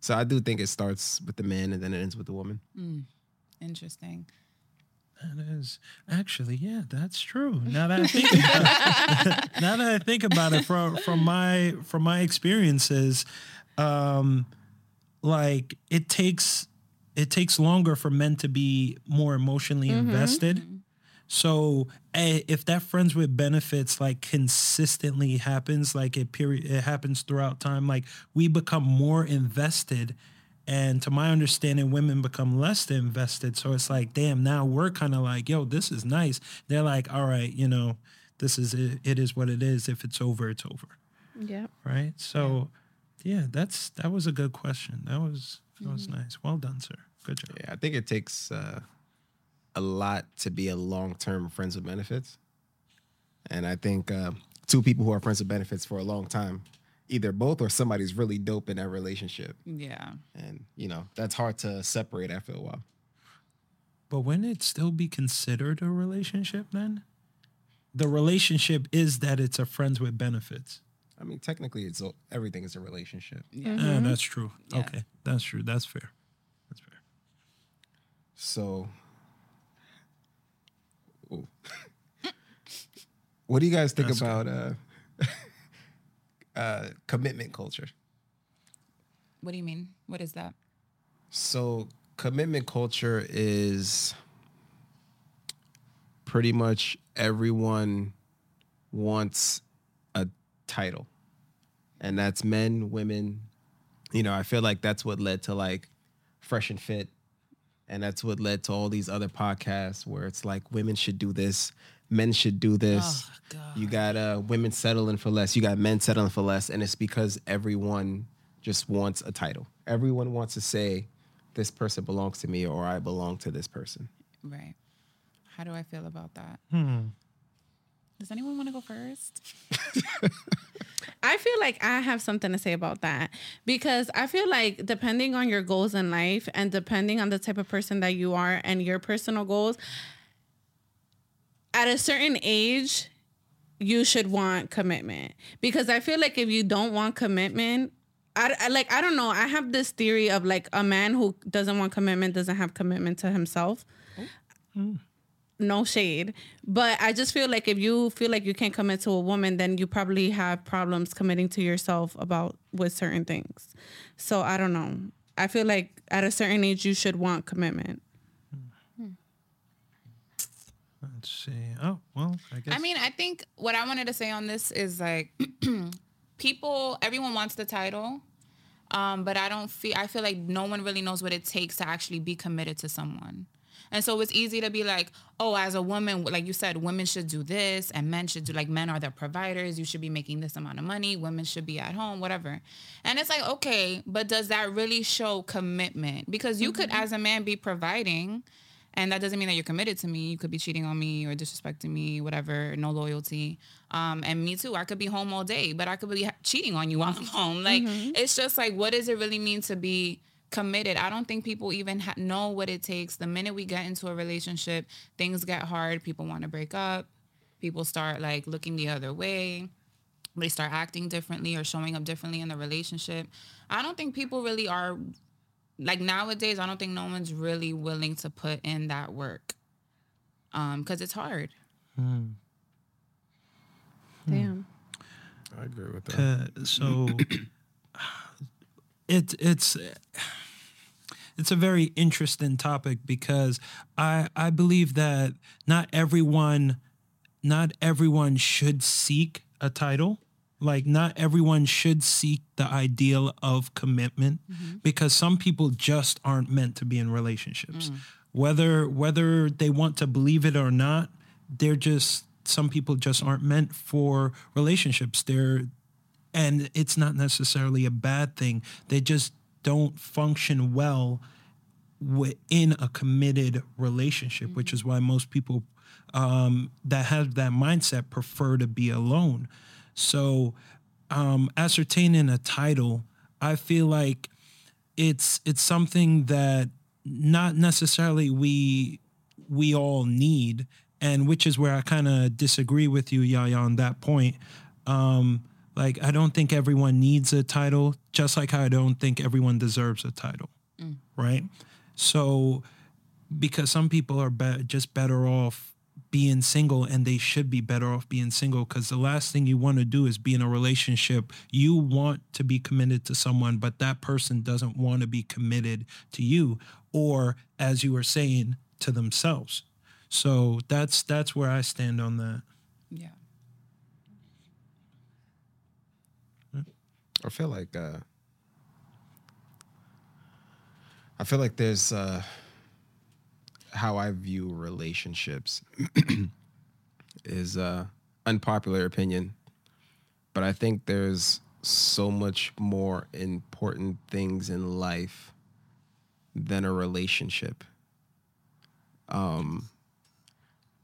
So I do think it starts with the man and then it ends with the woman. Hmm. Interesting. That is actually, yeah, that's true. <laughs> Now that I think about it, <laughs> now that I think about it from from my from my experiences, um, like it takes it takes longer for men to be more emotionally invested. So if that friends with benefits like consistently happens, like it period it happens throughout time, like we become more invested. And to my understanding, women become less invested. So it's like, damn, now we're kind of like, yo, this is nice. They're like, all right, you know, this is it, it is what it is. If it's over, it's over. Yeah. Right. So yeah, that's that was a good question. That was that was nice. Well done, sir. Good job. Yeah, I think it takes uh, a lot to be a long term friends with benefits. And I think uh, two people who are friends with benefits for a long time, either both or somebody's really dope in that relationship. Yeah. And, you know, that's hard to separate after a while. But wouldn't it still be considered a relationship then? The relationship is that it's a friends with benefits. I mean, technically, it's a- everything is a relationship. Yeah. Ah, that's true. Yeah. Okay, that's true. That's fair. That's fair. So, <laughs> what do you guys think That's about uh, uh, commitment culture? What do you mean? What is that? So, commitment culture is pretty much everyone wants a title, and that's men, women. You know, I feel like that's what led to like Fresh and Fit, and that's what led to all these other podcasts where it's like women should do this, men should do this. Oh, God. You got uh, women settling for less. You got men settling for less, and it's because everyone just wants a title. Everyone wants to say, "This person belongs to me," or "I belong to this person." Right. How do I feel about that? Hmm. Does anyone want to go first? <laughs> I feel like I have something to say about that because I feel like depending on your goals in life and depending on the type of person that you are and your personal goals, at a certain age, you should want commitment because I feel like if you don't want commitment, I, I- like I don't know. I have this theory of like a man who doesn't want commitment doesn't have commitment to himself. Oh. No shade, but I just feel like if you feel like you can't commit to a woman, then you probably have problems committing to yourself about with certain things. So I don't know. I feel like at a certain age you should want commitment. Let's see. Oh well, I guess. I mean, I think what I wanted to say on this is like <clears throat> people, everyone wants the title. Um, but I don't feel I feel like no one really knows what it takes to actually be committed to someone. And so it's easy to be like, oh, as a woman, like you said, women should do this and men should do like men are the providers. You should be making this amount of money. Women should be at home, whatever. And it's like, okay, but does that really show commitment? Because you could, as a man, be providing and that doesn't mean that you're committed to me. You could be cheating on me or disrespecting me, whatever, no loyalty. Um, and me too. I could be home all day, but I could be cheating on you <laughs> while I'm home. Like, it's just like, what does it really mean to be committed? I don't think people even ha- know what it takes. The minute we get into a relationship, things get hard. People want to break up. People start like looking the other way. They start acting differently or showing up differently in the relationship. I don't think people really are like nowadays i don't think no one's really willing to put in that work um because it's hard Damn. I agree with that. Uh, so <clears throat> it it's it's a very interesting topic because I I believe that not everyone not everyone should seek a title. Like not everyone should seek the ideal of commitment mm-hmm. because some people just aren't meant to be in relationships. Mm. Whether whether they want to believe it or not, they're just some people just aren't meant for relationships. They're and it's not necessarily a bad thing. They just don't function well within a committed relationship, which mm-hmm. is why most people um, that have that mindset prefer to be alone. So, um, ascertaining a title, I feel like it's it's something that not necessarily we we all need, and which is where I kind of disagree with you, Yaya, on that point. Um, like I don't think everyone needs a title, just like how I don't think everyone deserves a title, right? So, because some people are be- just better off being single, and they should be better off being single, because the last thing you want to do is be in a relationship. You want to be committed to someone, but that person doesn't want to be committed to you, or as you were saying, to themselves. So that's that's where I stand on that. Yeah. I feel like uh I feel like there's uh how I view relationships <clears throat> is uh unpopular opinion, but I think there's so much more important things in life than a relationship. Um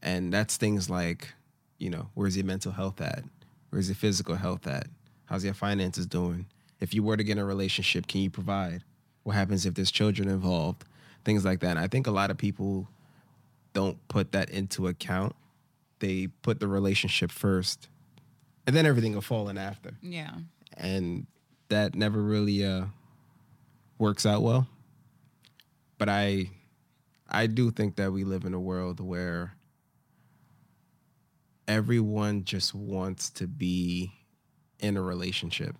and that's things like, you know, where's your mental health at? Where's your physical health at? How's your finances doing? If you were to get in a relationship, can you provide? What happens if there's children involved? Things like that. And I think a lot of people don't put that into account. They put the relationship first, and then everything will fall in after. Yeah. And that never really uh, works out well. But I, I do think that we live in a world where everyone just wants to be in a relationship.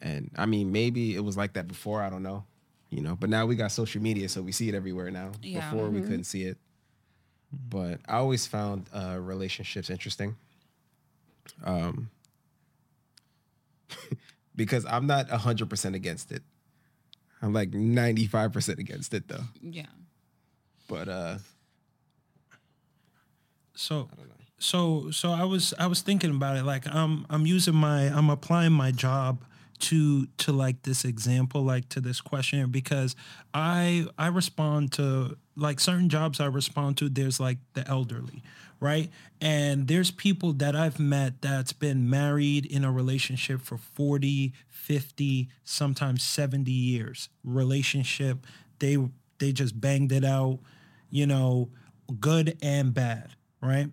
And I mean, maybe it was like that before, I don't know. You know, but now we got social media, so we see it everywhere now. Yeah. Before we couldn't see it. But I always found uh, relationships interesting. Um <laughs> because I'm not 100% against it. I'm like 95% against it though. Yeah. But uh So so so I was I was thinking about it like I'm I'm using my I'm applying my job to to like this example like to this question because I I respond to like certain jobs I respond to there's like the elderly right? And there's people that I've met that's been married in a relationship for 40 50 sometimes 70 years. Relationship they they just banged it out you know good and bad right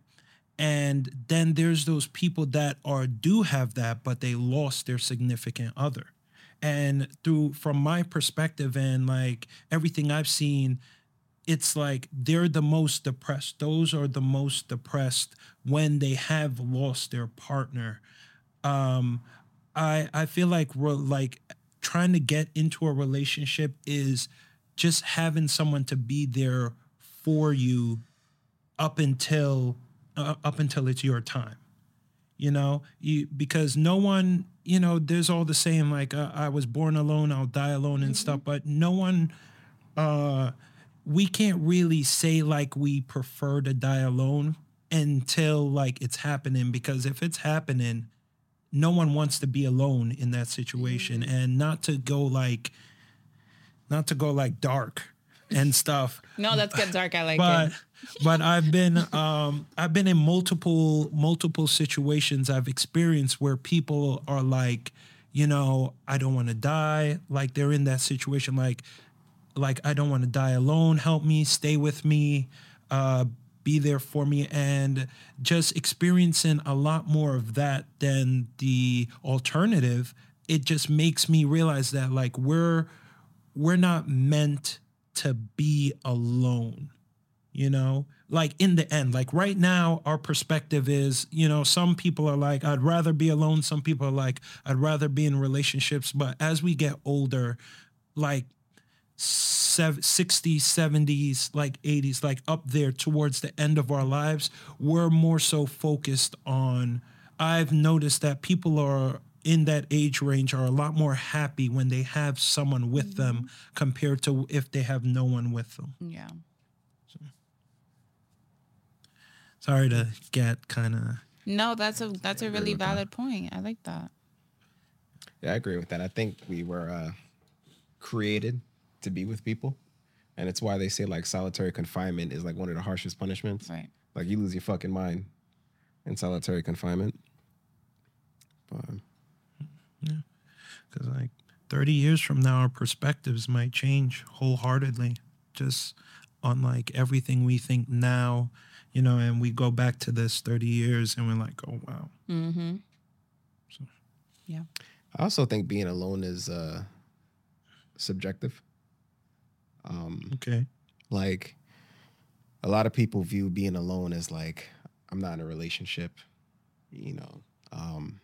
and then there's those people that are do have that but they lost their significant other. And through from my perspective and like everything i've seen it's like they're the most depressed. Those are the most depressed when they have lost their partner. Um i i feel like we're like trying to get into a relationship is just having someone to be there for you up until uh, up until it's your time you know you because no one you know there's all the same like uh, i was born alone i'll die alone and stuff but no one uh we can't really say like we prefer to die alone until like it's happening because if it's happening no one wants to be alone in that situation and not to go like not to go like dark and stuff No, that's good dark. I like but it. But I've been um I've been in multiple multiple situations I've experienced where people are like, you know, I don't want to die, like they're in that situation like like I don't want to die alone, help me, stay with me, uh be there for me. And just experiencing a lot more of that than the alternative it just makes me realize that like we're we're not meant to be alone you know like in the end like right now our perspective is you know some people are like i'd rather be alone. Some people are like i'd rather be in relationships. But as we get older like sev- 60s 70s like 80s like up there towards the end of our lives we're more so focused on i've noticed that people are in that age range are a lot more happy when they have someone with them mm-hmm. compared to if they have no one with them. Yeah. Sorry to get kind of No, that's a that's a really with that. valid point. I like that. Yeah, I agree with that. I think we were uh, created to be with people, and it's why they say like solitary confinement is like one of the harshest punishments. Right. Like you lose your fucking mind in solitary confinement. But because like 30 years from now our perspectives might change wholeheartedly just on like everything we think now you know and we go back to this 30 years and we're like oh wow Mm-hmm. So. Yeah. I also think being alone is uh, subjective. Um, okay like a lot of people view being alone as like i'm not in a relationship you know um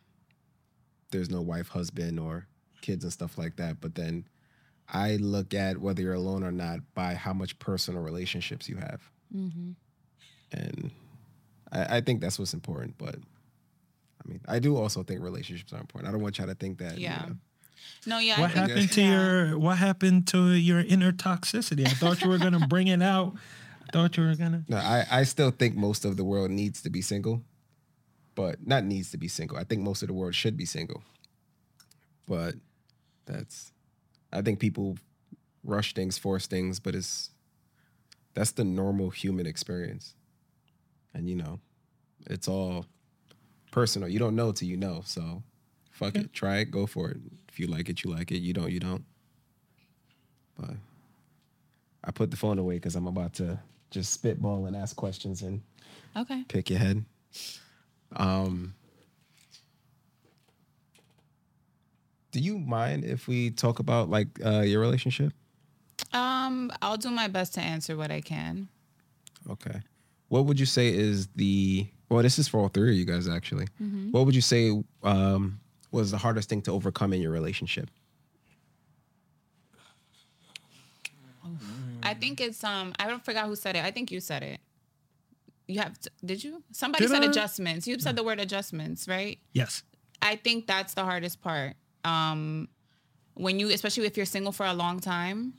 there's no wife husband or kids and stuff like that but then i look at whether you're alone or not by how much personal relationships you have Mm-hmm. And i, I think that's what's important but i mean i do also think relationships are important i don't want y'all to think that you Yeah. know, No, yeah. I what think- happened to yeah. your what happened to your inner toxicity i thought you were gonna bring it out I thought you were gonna No, I, I still think most of the world needs to be single, but not needs to be single. I think most of the world should be single. But that's, I think people rush things, force things, but it's, that's the normal human experience. And you know, it's all personal. You don't know till you know. So fuck it. Try it. Go for it. If you like it, you like it. You don't, you don't. But I put the phone away because I'm about to just spitball and ask questions and Okay. pick your head. Um, do you mind if we talk about like uh, your relationship? Um, I'll do my best to answer what I can. Okay. What would you say is the well? This is for all three of you guys actually. What would you say um, was the hardest thing to overcome in your relationship? I think it's um I don't forgot who said it. I think you said it. You have to, did you? Somebody Did said I? adjustments. You said the word adjustments, right? yes I think that's the hardest part. Um when you especially if you're single for a long time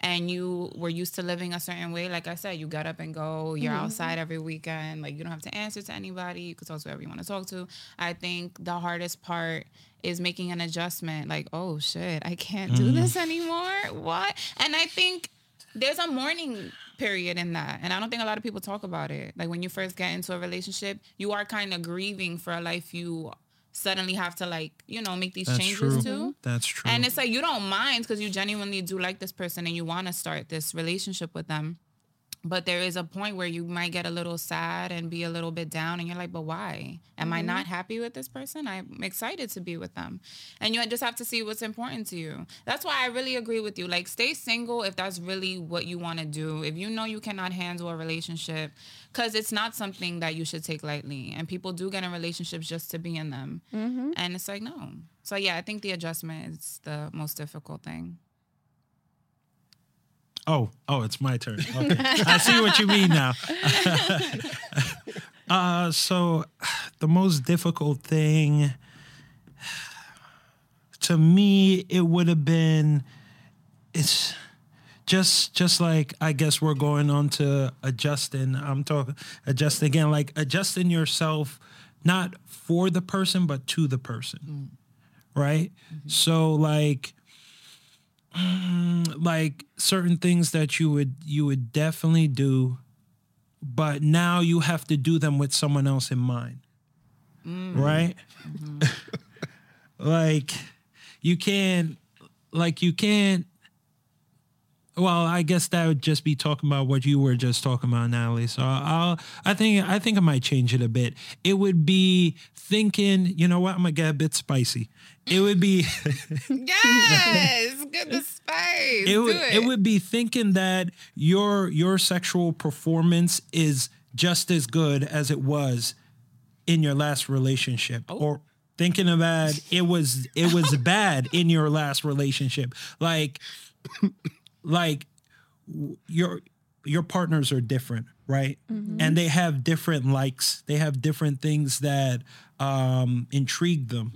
and you were used to living a certain way, like I said, you got up and go, you're mm-hmm. outside every weekend, like you don't have to answer to anybody, you could talk to whoever you want to talk to. I think the hardest part is making an adjustment, like, oh shit, I can't do mm. this anymore. What? And I think there's a mourning period in that. And I don't think a lot of people talk about it. Like when you first get into a relationship, you are kind of grieving for a life you suddenly have to like, you know, make these that's changes true to. that's true And it's like you don't mind because you genuinely do like this person and you want to start this relationship with them. But there is a point where you might get a little sad and be a little bit down, and you're like, but why? Am I not mm-hmm. happy with this person? I'm excited to be with them. And you just have to see what's important to you. That's why I really agree with you. Like, stay single if that's really what you want to do. If you know you cannot handle a relationship, because it's not something that you should take lightly. And people do get in relationships just to be in them. Mm-hmm. And it's like, no. So, yeah, I think the adjustment is the most difficult thing. Oh, oh, it's my turn. Okay. I see what you mean now. <laughs> uh, so the most difficult thing to me, it would have been it's just just like I guess we're going on to adjusting. I'm talking adjusting again, like adjusting yourself not for the person but to the person. Right? So like Mm, like certain things that you would you would definitely do but now you have to do them with someone else in mind mm. right mm-hmm. like you can't like you can't well, I guess that would just be talking about what you were just talking about, Natalie. So I'll, I think, I think I might change it a bit. It would be thinking, you know what? I'm gonna get a bit spicy. It would be, <laughs> Yes, get the spice. it would, it. it. would be thinking that your your sexual performance is just as good as it was in your last relationship, or thinking about it was it was <laughs> bad in your last relationship, like like your your partners are different right? And they have different likes. They have different things that um intrigue them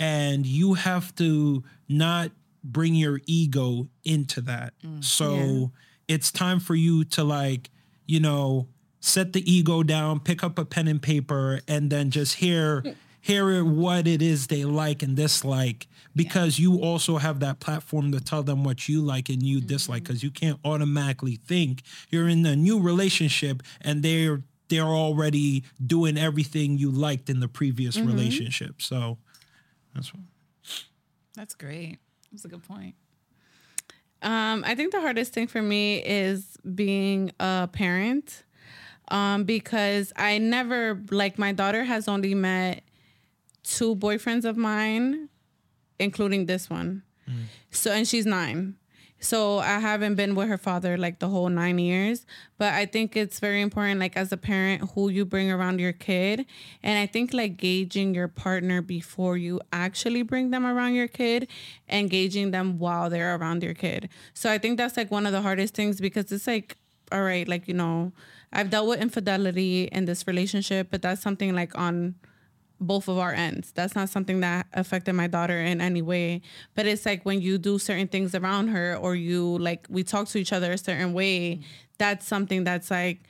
and you have to not bring your ego into that. Mm. So Yeah. it's time for you to like you know set the ego down pick up a pen and paper and then just hear <laughs> hear what it is they like and dislike. Because you also have that platform to tell them what you like and you dislike mm-hmm. because you can't automatically think you're in a new relationship and they're they're already doing everything you liked in the previous mm-hmm. relationship. So that's what That's great. That's a good point. Um, I think the hardest thing for me is being a parent. Um, because I never like my daughter has only met two boyfriends of mine, including this one. So and she's nine. So I haven't been with her father like the whole nine years. But I think it's very important, like as a parent, who you bring around your kid. And I think like gauging your partner before you actually bring them around your kid and gauging them while they're around your kid. So I think that's like one of the hardest things because it's like, all right, like, you know, I've dealt with infidelity in this relationship, but that's something like on both of our ends. That's not something that affected my daughter in any way. But it's like when you do certain things around her or you like we talk to each other a certain way, that's something that's like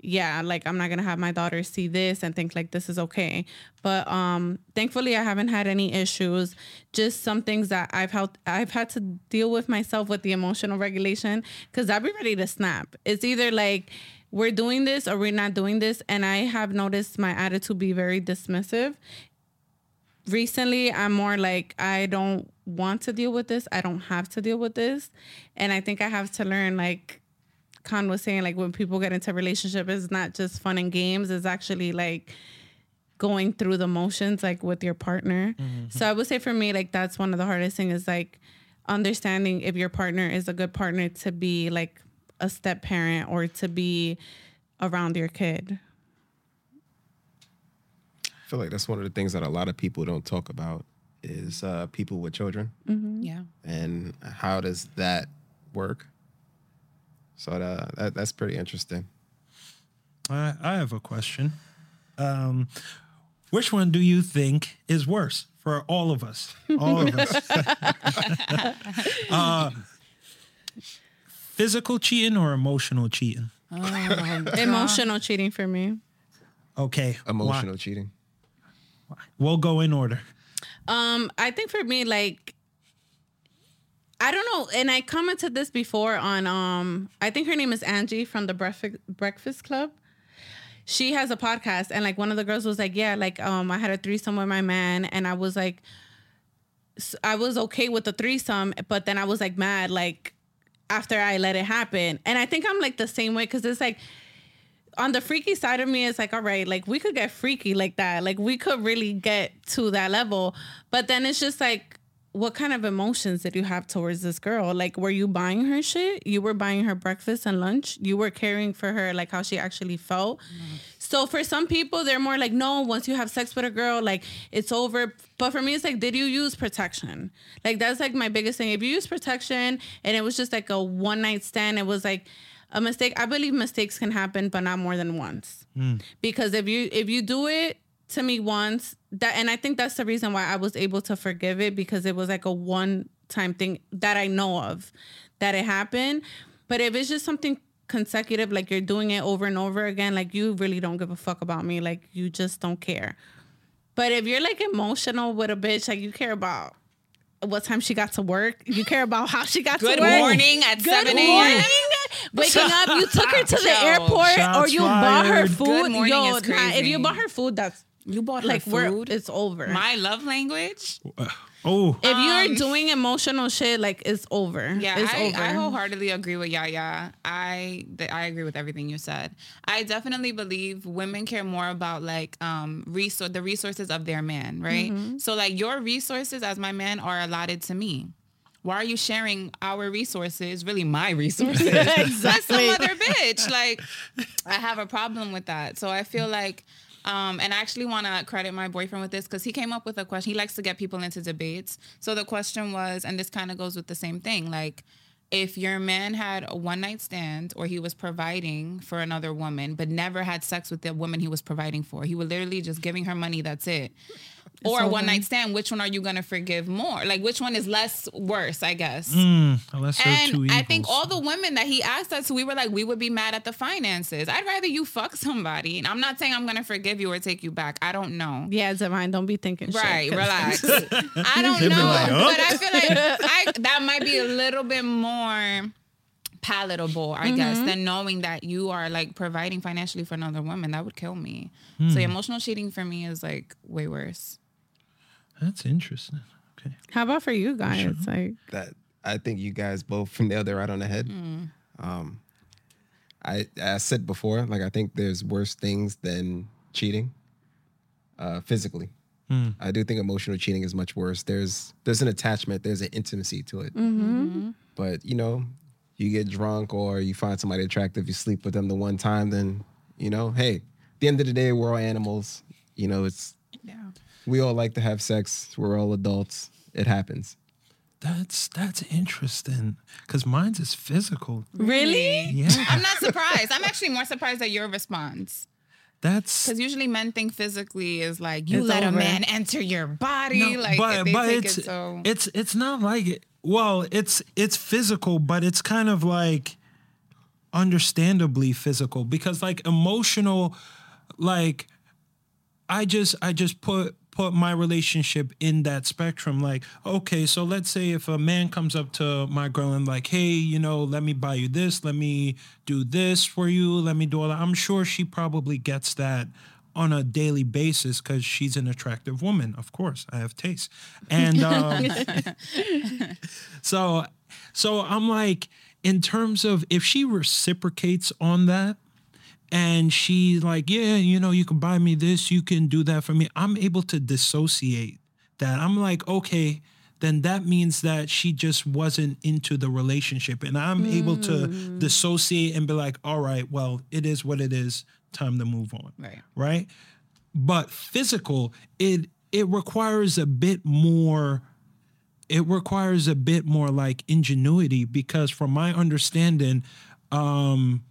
yeah, like I'm not gonna have my daughter see this and think like this is okay. But um thankfully I haven't had any issues. Just some things that I've had I've had to deal with myself with the emotional regulation because I'd be ready to snap. It's either like we're doing this or we're not doing this. And I have noticed my attitude be very dismissive. Recently, I'm more like, I don't want to deal with this. I don't have to deal with this. And I think I have to learn, like Khan was saying, like when people get into a relationship, it's not just fun and games. It's actually like going through the motions, like with your partner. Mm-hmm. So I would say for me, like that's one of the hardest things is like understanding if your partner is a good partner to be like a step parent or to be around your kid. I feel like that's one of the things that a lot of people don't talk about is uh, people with children Yeah. and how does that work. So that, that that's pretty interesting. I, I have a question. Um, which one do you think is worse for all of us? <laughs> All of us. <laughs> uh, physical cheating or emotional cheating? <laughs> Emotional cheating for me. Okay. why- Emotional cheating. We'll go in order. Um, I think for me, like, I don't know, and I commented this before on um, I think her name is Angie from the Breakfast Breakfast Club. She has a podcast, and like one of the girls was like, "Yeah, like um, I had a threesome with my man, and I was like, I was okay with the threesome, but then I was like mad, like after I let it happen, and I think I'm like the same way because it's like." on the freaky side of me, it's like, all right, like we could get freaky like that. Like we could really get to that level. But then it's just like, what kind of emotions did you have towards this girl? Like, were you buying her shit? You were buying her breakfast and lunch? You were caring for her, like how she actually felt? So for some people, they're more like, no, once you have sex with a girl, like it's over. But for me, it's like, did you use protection? Like that's like my biggest thing. If you use protection and it was just like a one night stand, it was like a mistake. I believe mistakes can happen, but not more than once. Hmm. Because if you if you do it to me once, that and I think that's the reason why I was able to forgive it because it was like a one time thing that I know of that it happened. But if it's just something consecutive, like you're doing it over and over again, like you really don't give a fuck about me. Like you just don't care. But if you're like emotional with a bitch, like you care about what time she got to work, you care about how she got Good to work. Good morning at Good 7 morning. a.m. Waking up, you took her to the Yo. airport or Shots you bought her food. Good morning Yo, is nah, if you bought her food, that's You bought like her we're food. it's over. My love language. Oh, if you're Um, doing emotional shit, like it's over. Yeah, it's I, over. I wholeheartedly agree with Yaya. I th- I agree with everything you said. I definitely believe women care more about like um resource the resources of their man, right? Mm-hmm. So like your resources as my man are allotted to me. Why are you sharing our resources? Really, my resources. <laughs> That's some Exactly. other bitch. Like, I have a problem with that. So I feel like, um, and I actually want to credit my boyfriend with this because he came up with a question. He likes to get people into debates. So the question was, and this kind of goes with the same thing, like. If your man had a one night stand or he was providing for another woman, but never had sex with the woman he was providing for, he was literally just giving her money, that's it. Or a one night stand, which one are you gonna forgive more? Like which one is less worse, I guess. mm, lesser of two And. I think all the women that he asked us, we were like, we would be mad at the finances. I'd rather you fuck somebody. And I'm not saying I'm gonna forgive you or take you back. I don't know. yeah, Divine, don't be thinking shit, Right, 'cause- relax. <laughs> I don't know, like, "Huh?" but I feel like <laughs> I, that might be a little bit more palatable, I guess, than knowing that you are like providing financially for another woman. That would kill me. So emotional cheating for me is like way worse. That's interesting. Okay. How about for you guys? Like, that I think you guys both <laughs> nailed it right on the head. Um, I I said before, like I think there's worse things than cheating, uh, physically. I do think emotional cheating is much worse. There's there's an attachment, there's an intimacy to it. But you know, you get drunk or you find somebody attractive, you sleep with them the one time, then you know, hey, at the end of the day, we're all animals. You know, it's Yeah. We all like to have sex. We're all adults. It happens. That's that's interesting because mine's is physical. really? Yeah, I'm not surprised. I'm actually more surprised at your response. that's Because usually men think physically is like you let over. a man enter your body, No, like but they but take it's it so. it's it's not like it. Well, it's it's physical, but it's kind of like understandably physical because like emotional, like I just I just put put my relationship in that spectrum. Like, okay, so let's say if a man comes up to my girl and like, hey, you know, let me buy you this, let me do this for you, let me do all that. I'm sure she probably gets that on a daily basis because she's an attractive woman. Of course, I have taste, and um, <laughs> so so I'm like, in terms of if she reciprocates on that, and she's like, yeah, you know, you can buy me this, you can do that for me. I'm able to dissociate that. I'm like, okay, then that means that she just wasn't into the relationship. And I'm able to dissociate and be like, all right, well, it is what it is. Time to move on. Right. Right. But physical, it it requires a bit more it requires a bit more like ingenuity because from my understanding um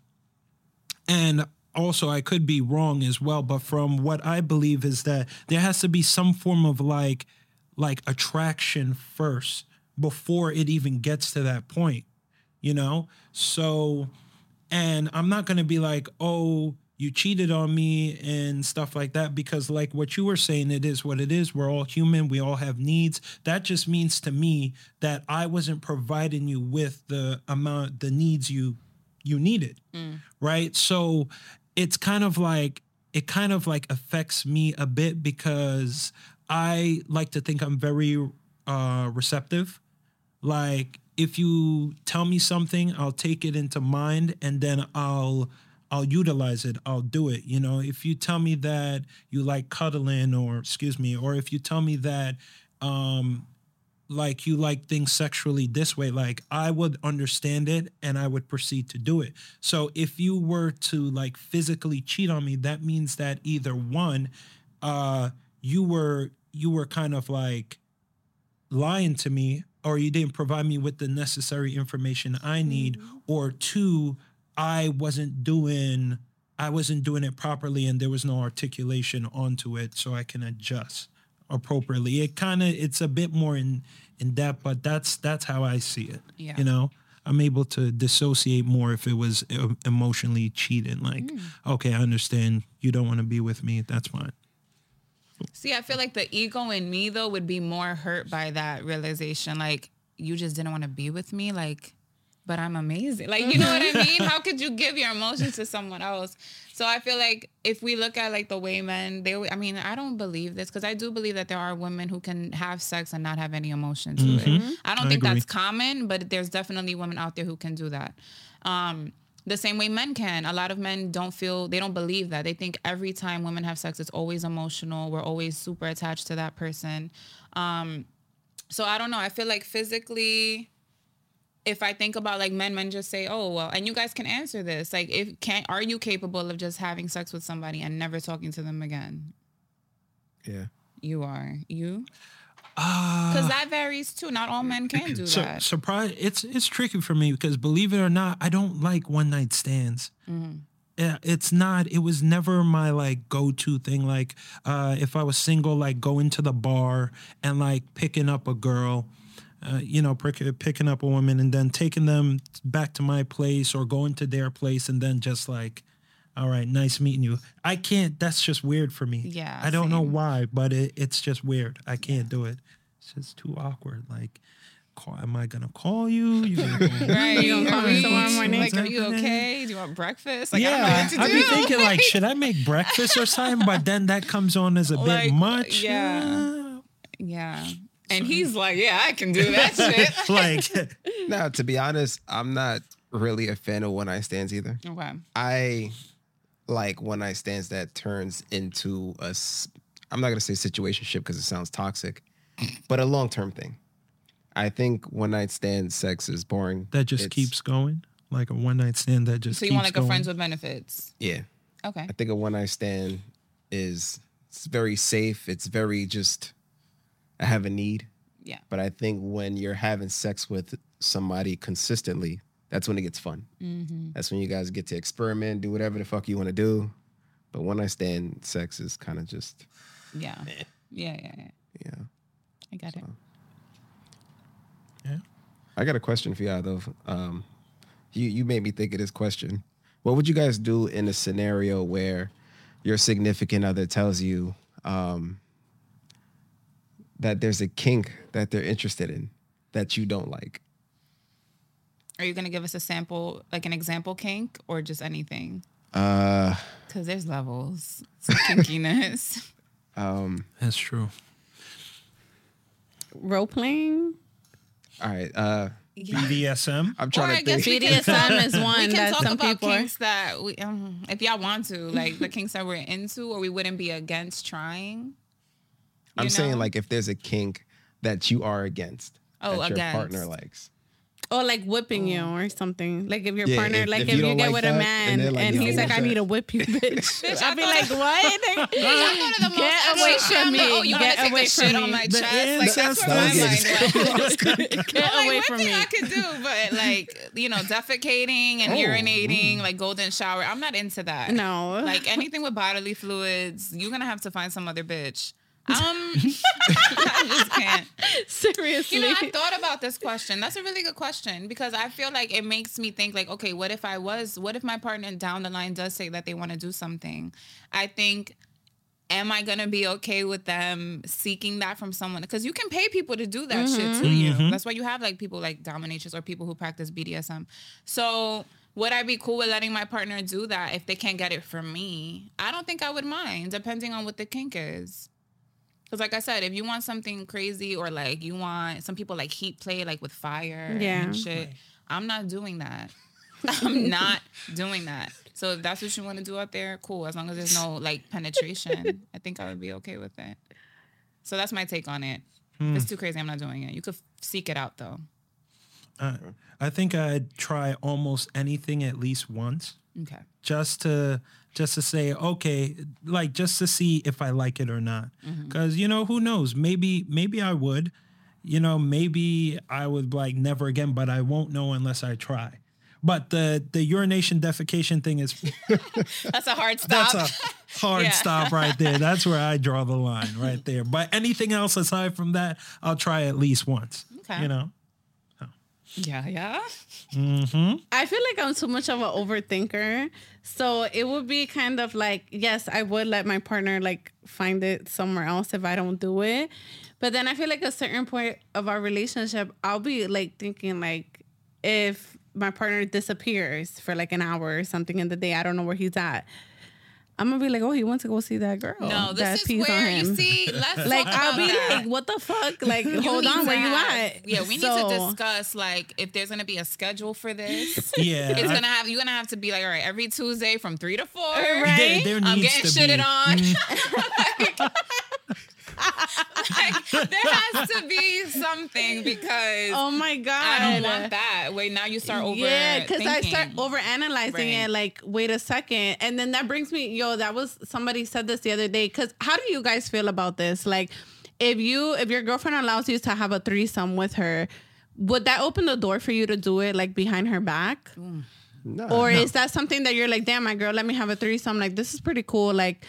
and also I could be wrong as well but from what I believe is that there has to be some form of like like attraction first before it even gets to that point you know? So and I'm not going to be like oh you cheated on me and stuff like that because like what you were saying it is what it is. We're all human. We all have needs. That just means to me that I wasn't providing you with the amount the needs you you needed right? So it's kind of like it kind of like affects me a bit because I like to think I'm very uh receptive. Like if you tell me something i'll take it into mind and then i'll i'll utilize it. I'll do it you know? If you tell me that you like cuddling or excuse me or if you tell me that um like you like things sexually this way like i would understand it and i would proceed to do it. So if you were to like physically cheat on me that means that either one uh you were you were kind of like lying to me or you didn't provide me with the necessary information I need or two I wasn't doing I wasn't doing it properly and there was no articulation onto it so I can adjust appropriately it kind of it's a bit more in in depth but that's that's how I see it Yeah. you know I'm able to dissociate more if it was uh, emotionally cheating like okay I understand you don't want to be with me that's fine See, I feel like the ego in me though would be more hurt by that realization. Like you just didn't want to be with me. Like but I'm amazing. Like, you know what I mean? How <laughs> could you give your emotions to someone else? So I feel like if we look at like the way men, they, I mean, I don't believe this because I do believe that there are women who can have sex and not have any emotion to it. I don't I think agree. that's common, but there's definitely women out there who can do that. Um, the same way men can. A lot of men don't feel, they don't believe that. They think every time women have sex, it's always emotional. We're always super attached to that person. Um, so I don't know. I feel like physically, if I think about like men, men just say, "Oh well," and you guys can answer this. Like, if can are you capable of just having sex with somebody and never talking to them again? Yeah. You are. You because that varies too. Not all men can do So, that. surprise! It's it's tricky for me because believe it or not, I don't like one night stands. Mm-hmm. Yeah, it's not. It was never my like go to thing. Like, uh, if I was single, like going to the bar and like picking up a girl, uh, you know, pick, picking up a woman and then taking them back to my place or going to their place and then just like, all right, nice meeting you. I can't. That's just weird for me. Yeah, I don't know why, but it, it's just weird. I can't do it. It's just too awkward. Like, call, am I gonna call you? You gonna <laughs> call me? Right? You gonna call me tomorrow morning? Like, are you okay? Do you want breakfast? Like, yeah, I don't know what to I'd be thinking like, <laughs> should I make breakfast or something? But then that comes on as a Like, bit much. yeah. yeah. And he's like, yeah, I can do that <laughs> shit. <laughs> like, <laughs> Now, to be honest, I'm not really a fan of one night stands either. Okay. I like one night stands that turns into a, I'm not gonna say situationship because it sounds toxic, but a long term thing. I think one night stand sex is boring. that just It's- keeps going. Like a one night stand that just So you keeps want like going. a friends with benefits? Yeah, Okay. I think a one night stand is it's very safe. It's very just. I have a need, Yeah. but I think when you're having sex with somebody consistently, that's when it gets fun. Mm-hmm. That's when you guys get to experiment, do whatever the fuck you want to do. But one night stand sex is kind of just, Yeah. Yeah. Yeah. Yeah. yeah. I got it. Yeah. I got a question for y'all though. Um, you you made me think of this question. What would you guys do in a scenario where your significant other tells you um, that there's a kink that they're interested in that you don't like? Are you gonna give us a sample, like an example kink, or just anything? Uh, Because there's levels to <laughs> kinkiness. um, That's true. Role playing. all right. Uh, BDSM. I'm Or trying I to guess think. we BDSM <laughs> is one. we can that talk some about people kinks that we, um, if y'all want to, like the kinks that we're into, or we wouldn't be against trying. I'm you saying like if there's a kink that you are against, Oh, that your partner likes. Or like whipping you oh. or something. Like if your Yeah, partner, if- like if if, you you, get like with that, a man they're and, like, yo, he's like, what's I need that? to whip you, <laughs> bitch. Bitch, I I'd be like, what? <laughs> I go to the most Get away from me. oh, you Get to take away from shit me. on my The chest? Like that's where my incest mind went. Get away like, from one thing me. I could do, but like, you know, defecating and Oh, urinating, mm. like golden shower. I'm not into that. No. Like anything with bodily fluids, you're gonna have to find some other bitch. Um, <laughs> <laughs> I just can't. Seriously. You know, I thought about this question. That's a really good question because I feel like it makes me think like, okay, what if I was, what if my partner down the line does say that they want to do something? I think, am I gonna be okay with them seeking that from someone? Because you can pay people to do that shit to you. That's why you have like people like dominatrix or people who practice BDSM. So would I be cool with letting my partner do that if they can't get it from me? I don't think I would mind, depending on what the kink is. Because, like I said, if you want something crazy or like you want some people like heat play, like with fire Yeah. and shit, I'm not doing that. <laughs> I'm not doing that. So if that's what you want to do out there, cool. As long as there's no like penetration, <laughs> I think I would be okay with it. So that's my take on it. If it's too crazy, I'm not doing it. You could f- seek it out though. Uh, I think I'd try almost anything at least once, Okay. just to just to say okay, like just to see if I like it or not. Mm-hmm. Because you know who knows? Maybe maybe I would. You know, maybe I would like never again, but I won't know unless I try. But the the urination defecation thing is <laughs> That's a hard stop. <laughs> that's a <laughs> hard Yeah. stop right there. That's where I draw the line right there. But anything else aside from that, I'll try at least once. Okay. You know. Yeah, yeah. Mm-hmm. I feel like I'm too much of an overthinker. So it would be kind of like, yes, I would let my partner like find it somewhere else if I don't do it. But then I feel like a certain point of our relationship, I'll be like thinking like if my partner disappears for like an hour or something in the day. I don't know where he's at. I'm gonna be like, oh, he wants to go see that girl. No, that this is on where you him. see. <laughs> Let's like talk I'll be that. like, what the fuck? <laughs> Like, You hold on, to where you at? Yeah, we need to discuss like if there's gonna be a schedule for this. <laughs> Yeah, It's I- gonna have you're gonna have to be like, all right, every Tuesday from three to four. Right? There, there I'm getting to shitted be. on. Like, there has to be something because Oh my god! I don't want that. Wait, now you start over. Yeah, because I start over analyzing Right. it. Like, wait a second, and then that brings me, yo, that was somebody said this the other day. Because how do you guys feel about this? Like, if you if your girlfriend allows you to have a threesome with her, would that open the door for you to do it like behind her back? No. Or is that something that you're like, damn, my girl, let me have a threesome? Like, this is pretty cool. Like,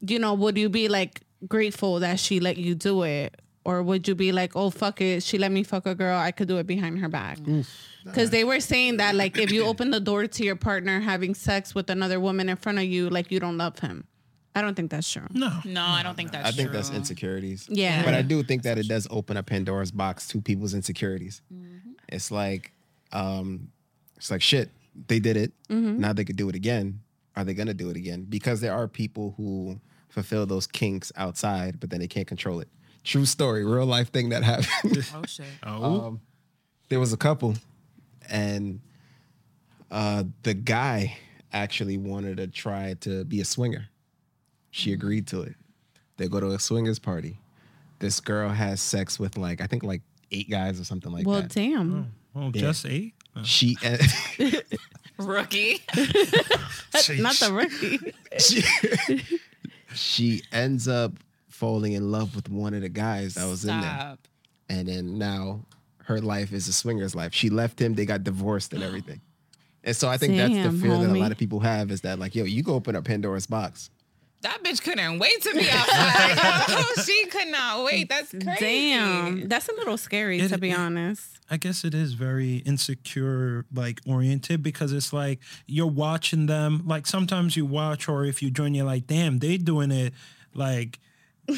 you know, would you be like grateful that she let you do it? Or would you be like, oh, fuck it. She let me fuck a girl. I could do it behind her back. Mm. Because they were saying that, <clears throat> like, if you open the door to your partner having sex with another woman in front of you, like, you don't love him. I don't think that's true. No, No, I don't think that's true. I think true. that's insecurities. Yeah. But I do think that it does open a Pandora's box to people's insecurities. Mm-hmm. It's like, um, it's like shit. They did it. Mm-hmm. Now they could do it again. Are they gonna do it again? Because there are people who fulfill those kinks outside, but then they can't control it. True story, real life thing that happened. <laughs> Oh shit. oh, there was a couple, and uh, the guy actually wanted to try to be a swinger. She agreed to it. They go to a swingers party. This girl has sex with like I think like eight guys or something like Well, that. Well, damn. well, just eight. Uh, She <laughs> <laughs> Rookie. Not the rookie. she, she ends up falling in love with one of the guys that was in there, Stop. and then now her life is a swinger's life. She left him. They got divorced and everything. And so I think that's Damn, the fear that a homie. lot of people have is that like, yo, you go open up Pandora's box. That bitch couldn't wait to be outside. Yo, <laughs> she could not wait. That's crazy. Damn. That's a little scary, It- to be it- honest. I guess it is very insecure, like oriented, because it's like you're watching them. Like sometimes you watch, or if you join, you're like, damn, they doing it. Like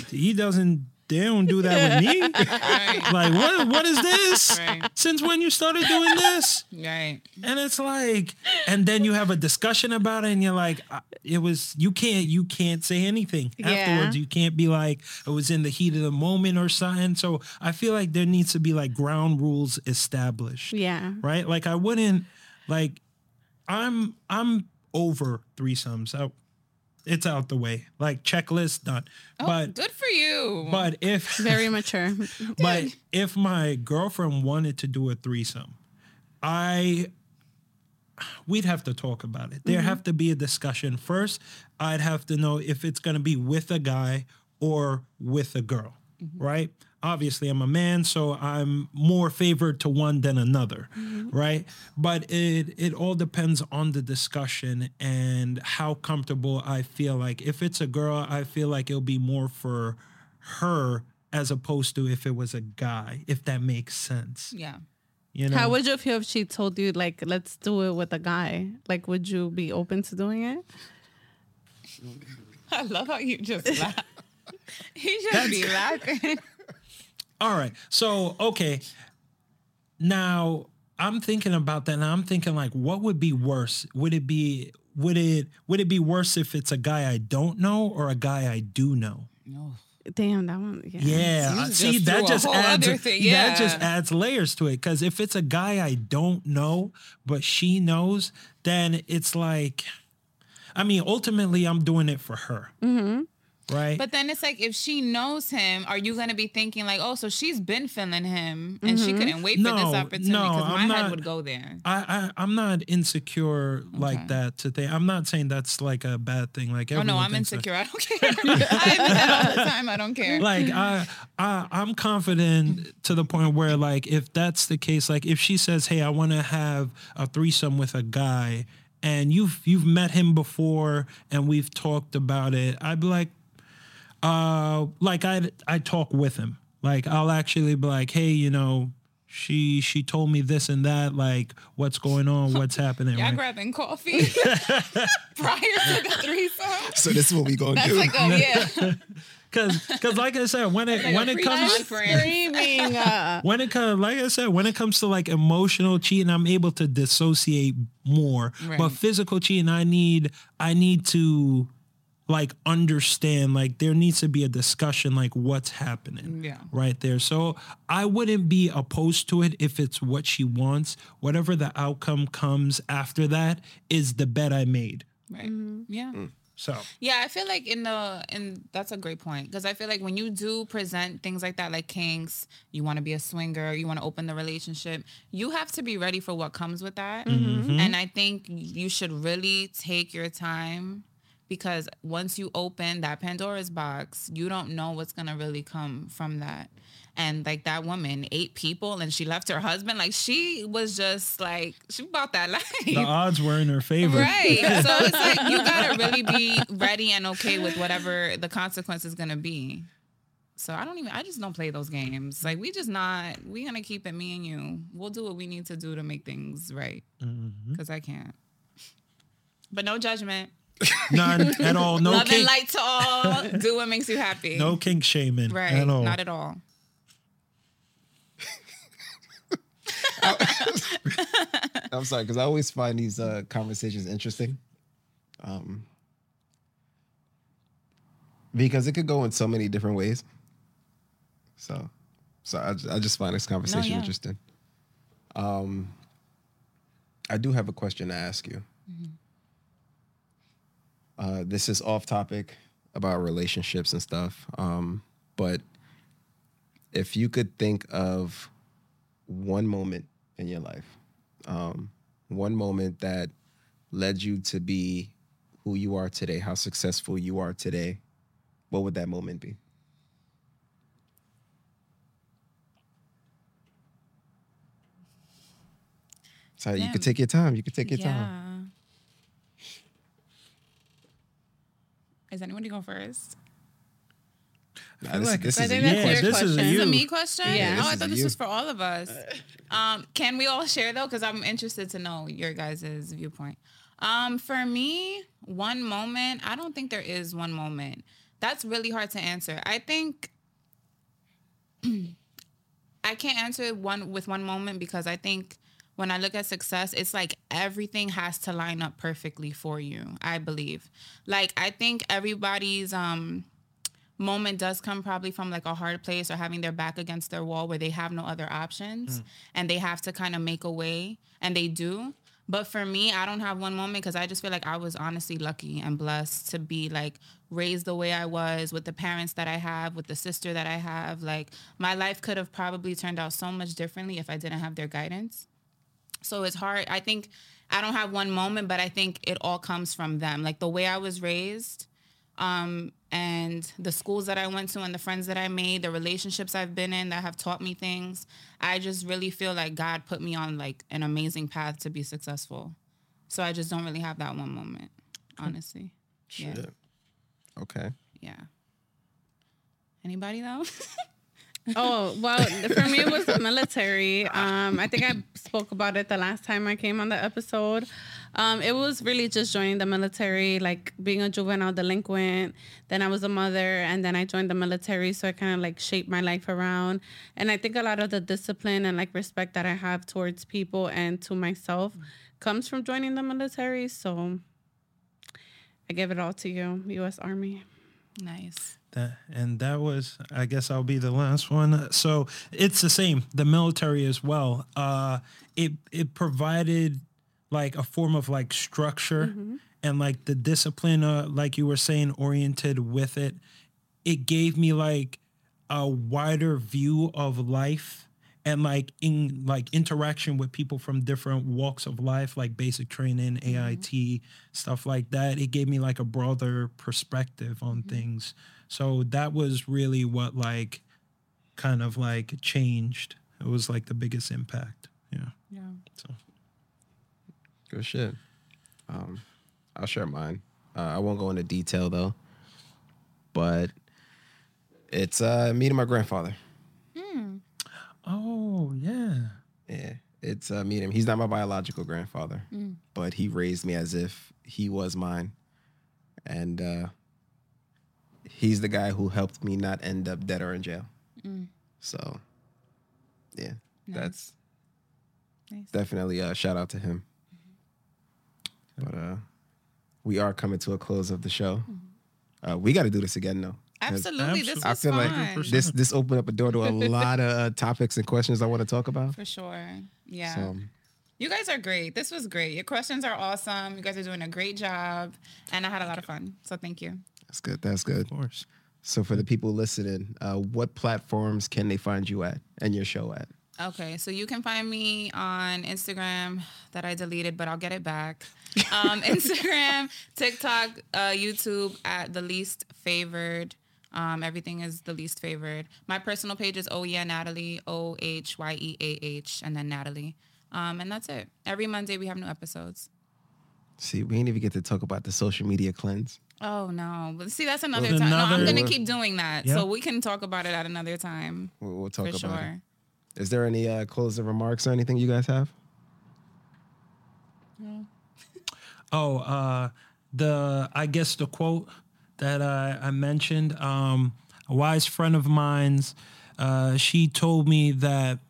he doesn't. They don't do that with me. <laughs> Right. Like what? What is this? Right. Since when you started doing this? Right. And it's like, and then you have a discussion about it, and you're like, uh, it was you can't you can't say anything Yeah. afterwards. You can't be like it was in the heat of the moment or something. So I feel like there needs to be like ground rules established, Yeah. right? Like I wouldn't like I'm I'm over threesomes. I, it's out the way. Like checklist done. Oh, but good for you. but if <laughs> Very mature. <laughs> but if my girlfriend wanted to do a threesome, I we'd have to talk about it. There mm-hmm. have to be a discussion first. I'd have to know if it's going to be with a guy or with a girl, mm-hmm. right? Obviously, I'm a man, so I'm more favored to one than another, mm-hmm. right? But it it all depends on the discussion and how comfortable I feel. Like if it's a girl, I feel like it'll be more for her as opposed to if it was a guy, if that makes sense. yeah. You know, How would you feel if she told you, like, let's do it with a guy? Like, would you be open to doing it? <laughs> I love how you just <laughs> laugh. <laughs> He should be laughing. All right. So, okay. Now, I'm thinking about that and I'm thinking like what would be worse? Would it be would it would it be worse if it's a guy I don't know or a guy I do know? No. Damn, that one. Yeah. Yeah, I- see that just adds thing, that just adds layers to it cuz if it's a guy I don't know but she knows, then it's like I mean, ultimately I'm doing it for her. Mm-hmm. Right? But then it's like if she knows him, are you gonna be thinking like, oh, so she's been feeling him and she mm-hmm. couldn't wait for this opportunity no, because my I'm head would go there. I, I I'm not insecure Okay. like that to think. I'm not saying that's like a bad thing. Like Oh no, I'm thinks that. insecure. I don't <laughs> care. <laughs> I admit that all the time. I don't care. Like I I I'm confident to the point where like if that's the case, like if she says, "Hey, I want to have a threesome with a guy," and you've you've met him before and we've talked about it, I'd be like, uh, like I I talk with him. Like I'll actually be like, "Hey, you know." she she told me this and that, like what's going on, what's happening. Y'all right? grabbing coffee <laughs> <laughs> prior to the threesome. So this is what we gonna That's do. like a yeah. <laughs> Cause, cause like I said, when it like when it comes conference. Screaming. Uh, when it comes like I said, when it comes to like emotional cheating, I'm able to dissociate more. But physical cheating, I need I need to like understand like there needs to be a discussion like what's happening Yeah. right there so i wouldn't be opposed to it if it's what she wants whatever the outcome comes after that is the bet i made Right. Mm-hmm. Yeah. Mm. so Yeah, I feel like in the and that's a great point because I feel like when you do present things like that, like kinks, you want to be a swinger, you want to open the relationship, you have to be ready for what comes with that. Mm-hmm. Mm-hmm. And I think you should really take your time because once you open that Pandora's box, you don't know what's gonna really come from that. And like that woman, eight people, and she left her husband. Like she was just like she bought that <laughs> life. the odds were in her favor Right. <laughs> So it's like you gotta really be ready and okay with whatever the consequence is gonna be. So I don't even I just don't play those games. Like we just not we gonna keep it me and you. We'll do what we need to do to make things right. Mm-hmm. Cause I can't. But no judgment. None <laughs> at all no Love and light to all. do what makes you happy. no kink shaming Right. at all Not at all. <laughs> I'm sorry, because I always find these uh, conversations interesting. Um, because it could go in so many different ways. So, so I, I just find this conversation yeah. interesting. Um, I do have a question to ask you. Uh, this is off topic about relationships and stuff. Um, but if you could think of one moment in your life, um, one moment that led you to be who you are today, how successful you are today, what would that moment be? So you could take your time. You could take your time. Is anyone to go first? Nah, feel this, like- this I is a think you that's yeah, your this is question. a This is a me question? Yeah. this oh, I thought this you. was for all of us. <laughs> Um, can we all share though? Because I'm interested to know your guys' viewpoint. Um, for me, one moment, I don't think there is one moment. That's really hard to answer. I think <clears throat> I can't answer it one with one moment because I think when I look at success, it's like everything has to line up perfectly for you. I believe. Like I think everybody's um moment does come probably from like a hard place or having their back against their wall where they have no other options and they have to kind of make a way and they do. But for me, I don't have one moment because I just feel like I was honestly lucky and blessed to be like raised the way I was with the parents that I have, with the sister that I have. Like my life could have probably turned out so much differently if I didn't have their guidance. So it's hard. I think I don't have one moment, but I think it all comes from them. Like the way I was raised, um, and the schools that I went to and the friends that I made, the relationships I've been in that have taught me things. I just really feel like God put me on like an amazing path to be successful. So I just don't really have that one moment, honestly. Yeah. Shit. Okay. Yeah. Anybody though? <laughs> Oh well, for me it was the military. Um, I think I spoke about it the last time I came on the episode. Um, it was really just joining the military, like being a juvenile delinquent. Then I was a mother, and then I joined the military, so I kind of like shaped my life around. And I think a lot of the discipline and like respect that I have towards people and to myself comes from joining the military. So I give it all to you, U.S. Army. nice. That, and that was, I guess I'll be the last one. So it's the same, the military as well. Uh, it it provided like a form of like structure and like the discipline, uh, like you were saying, oriented with it. It gave me like a wider view of life and like in like interaction with people from different walks of life, like basic training, AIT, stuff like that. It gave me like a broader perspective on things. So that was really what like kind of like changed. It was like the biggest impact. Yeah. Yeah. So Good shit. Um, I'll share mine. Uh, I won't go into detail though, but it's uh, meeting my grandfather. Hmm. Oh yeah. Yeah, it's uh, meeting him. He's not my biological grandfather, but he raised me as if he was mine, and uh, he's the guy who helped me not end up dead or in jail. So, yeah, that's Nice. definitely a shout out to him. But uh, we are coming to a close of the show. Uh, we got to do this again, though. Absolutely. This was Absolutely. I feel fun. like this this opened up a door to a lot of uh, topics and questions I want to talk about. For sure. Yeah. So You guys are great. This was great. Your questions are awesome. You guys are doing a great job. And I had a lot of fun. So thank you. That's good. That's good. Of course. So for the people listening, uh, what platforms can they find you at and your show at? Okay, so you can find me on Instagram that I deleted, but I'll get it back. Um, <laughs> Instagram, TikTok, uh, YouTube at the least favored. Um, everything is the least favored. My personal page is Oh Yeah Natalie, O H Y E A H, and then Natalie. Um, and that's it. Every Monday we have new episodes. See, we ain't even get to talk about the social media cleanse. Oh no! But see, that's another Well, time. No, I'm gonna keep doing that, Yeah. so we can talk about it at another time We'll, we'll talk for about sure. it. Is there any uh, closing remarks or anything you guys have? No. <laughs> oh, uh, the I guess the quote that uh, I mentioned. Um, a wise friend of mine's. Uh, she told me that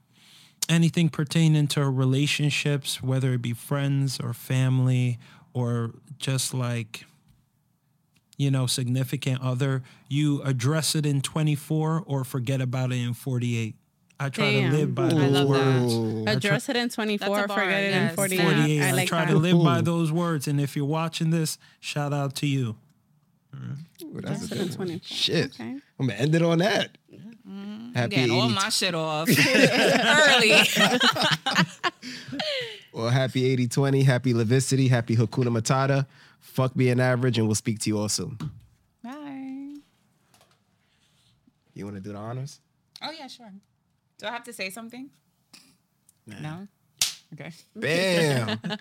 anything pertaining to relationships, whether it be friends or family or just like you know significant other, you address it in 24 or forget about it in 48. I try Damn. to live by I those love that. words. Ooh. Address it in 24, That's a bar, forget it yes. in 48. 48. I I, like try that. to live by those words. And if you're watching this, shout out to you. Ooh, that's a Address it good one. Shit. Okay. I'm gonna end it on that. I'm Happy getting all 80 my shit off <laughs> early. <laughs> Well, happy 80-20, happy Levicity, happy Hakuna Matata. Fuck being average, and we'll speak to you all soon. Bye. You want to do the honors? Oh yeah, sure. Do I have to say something? No. Okay. Bam. <laughs>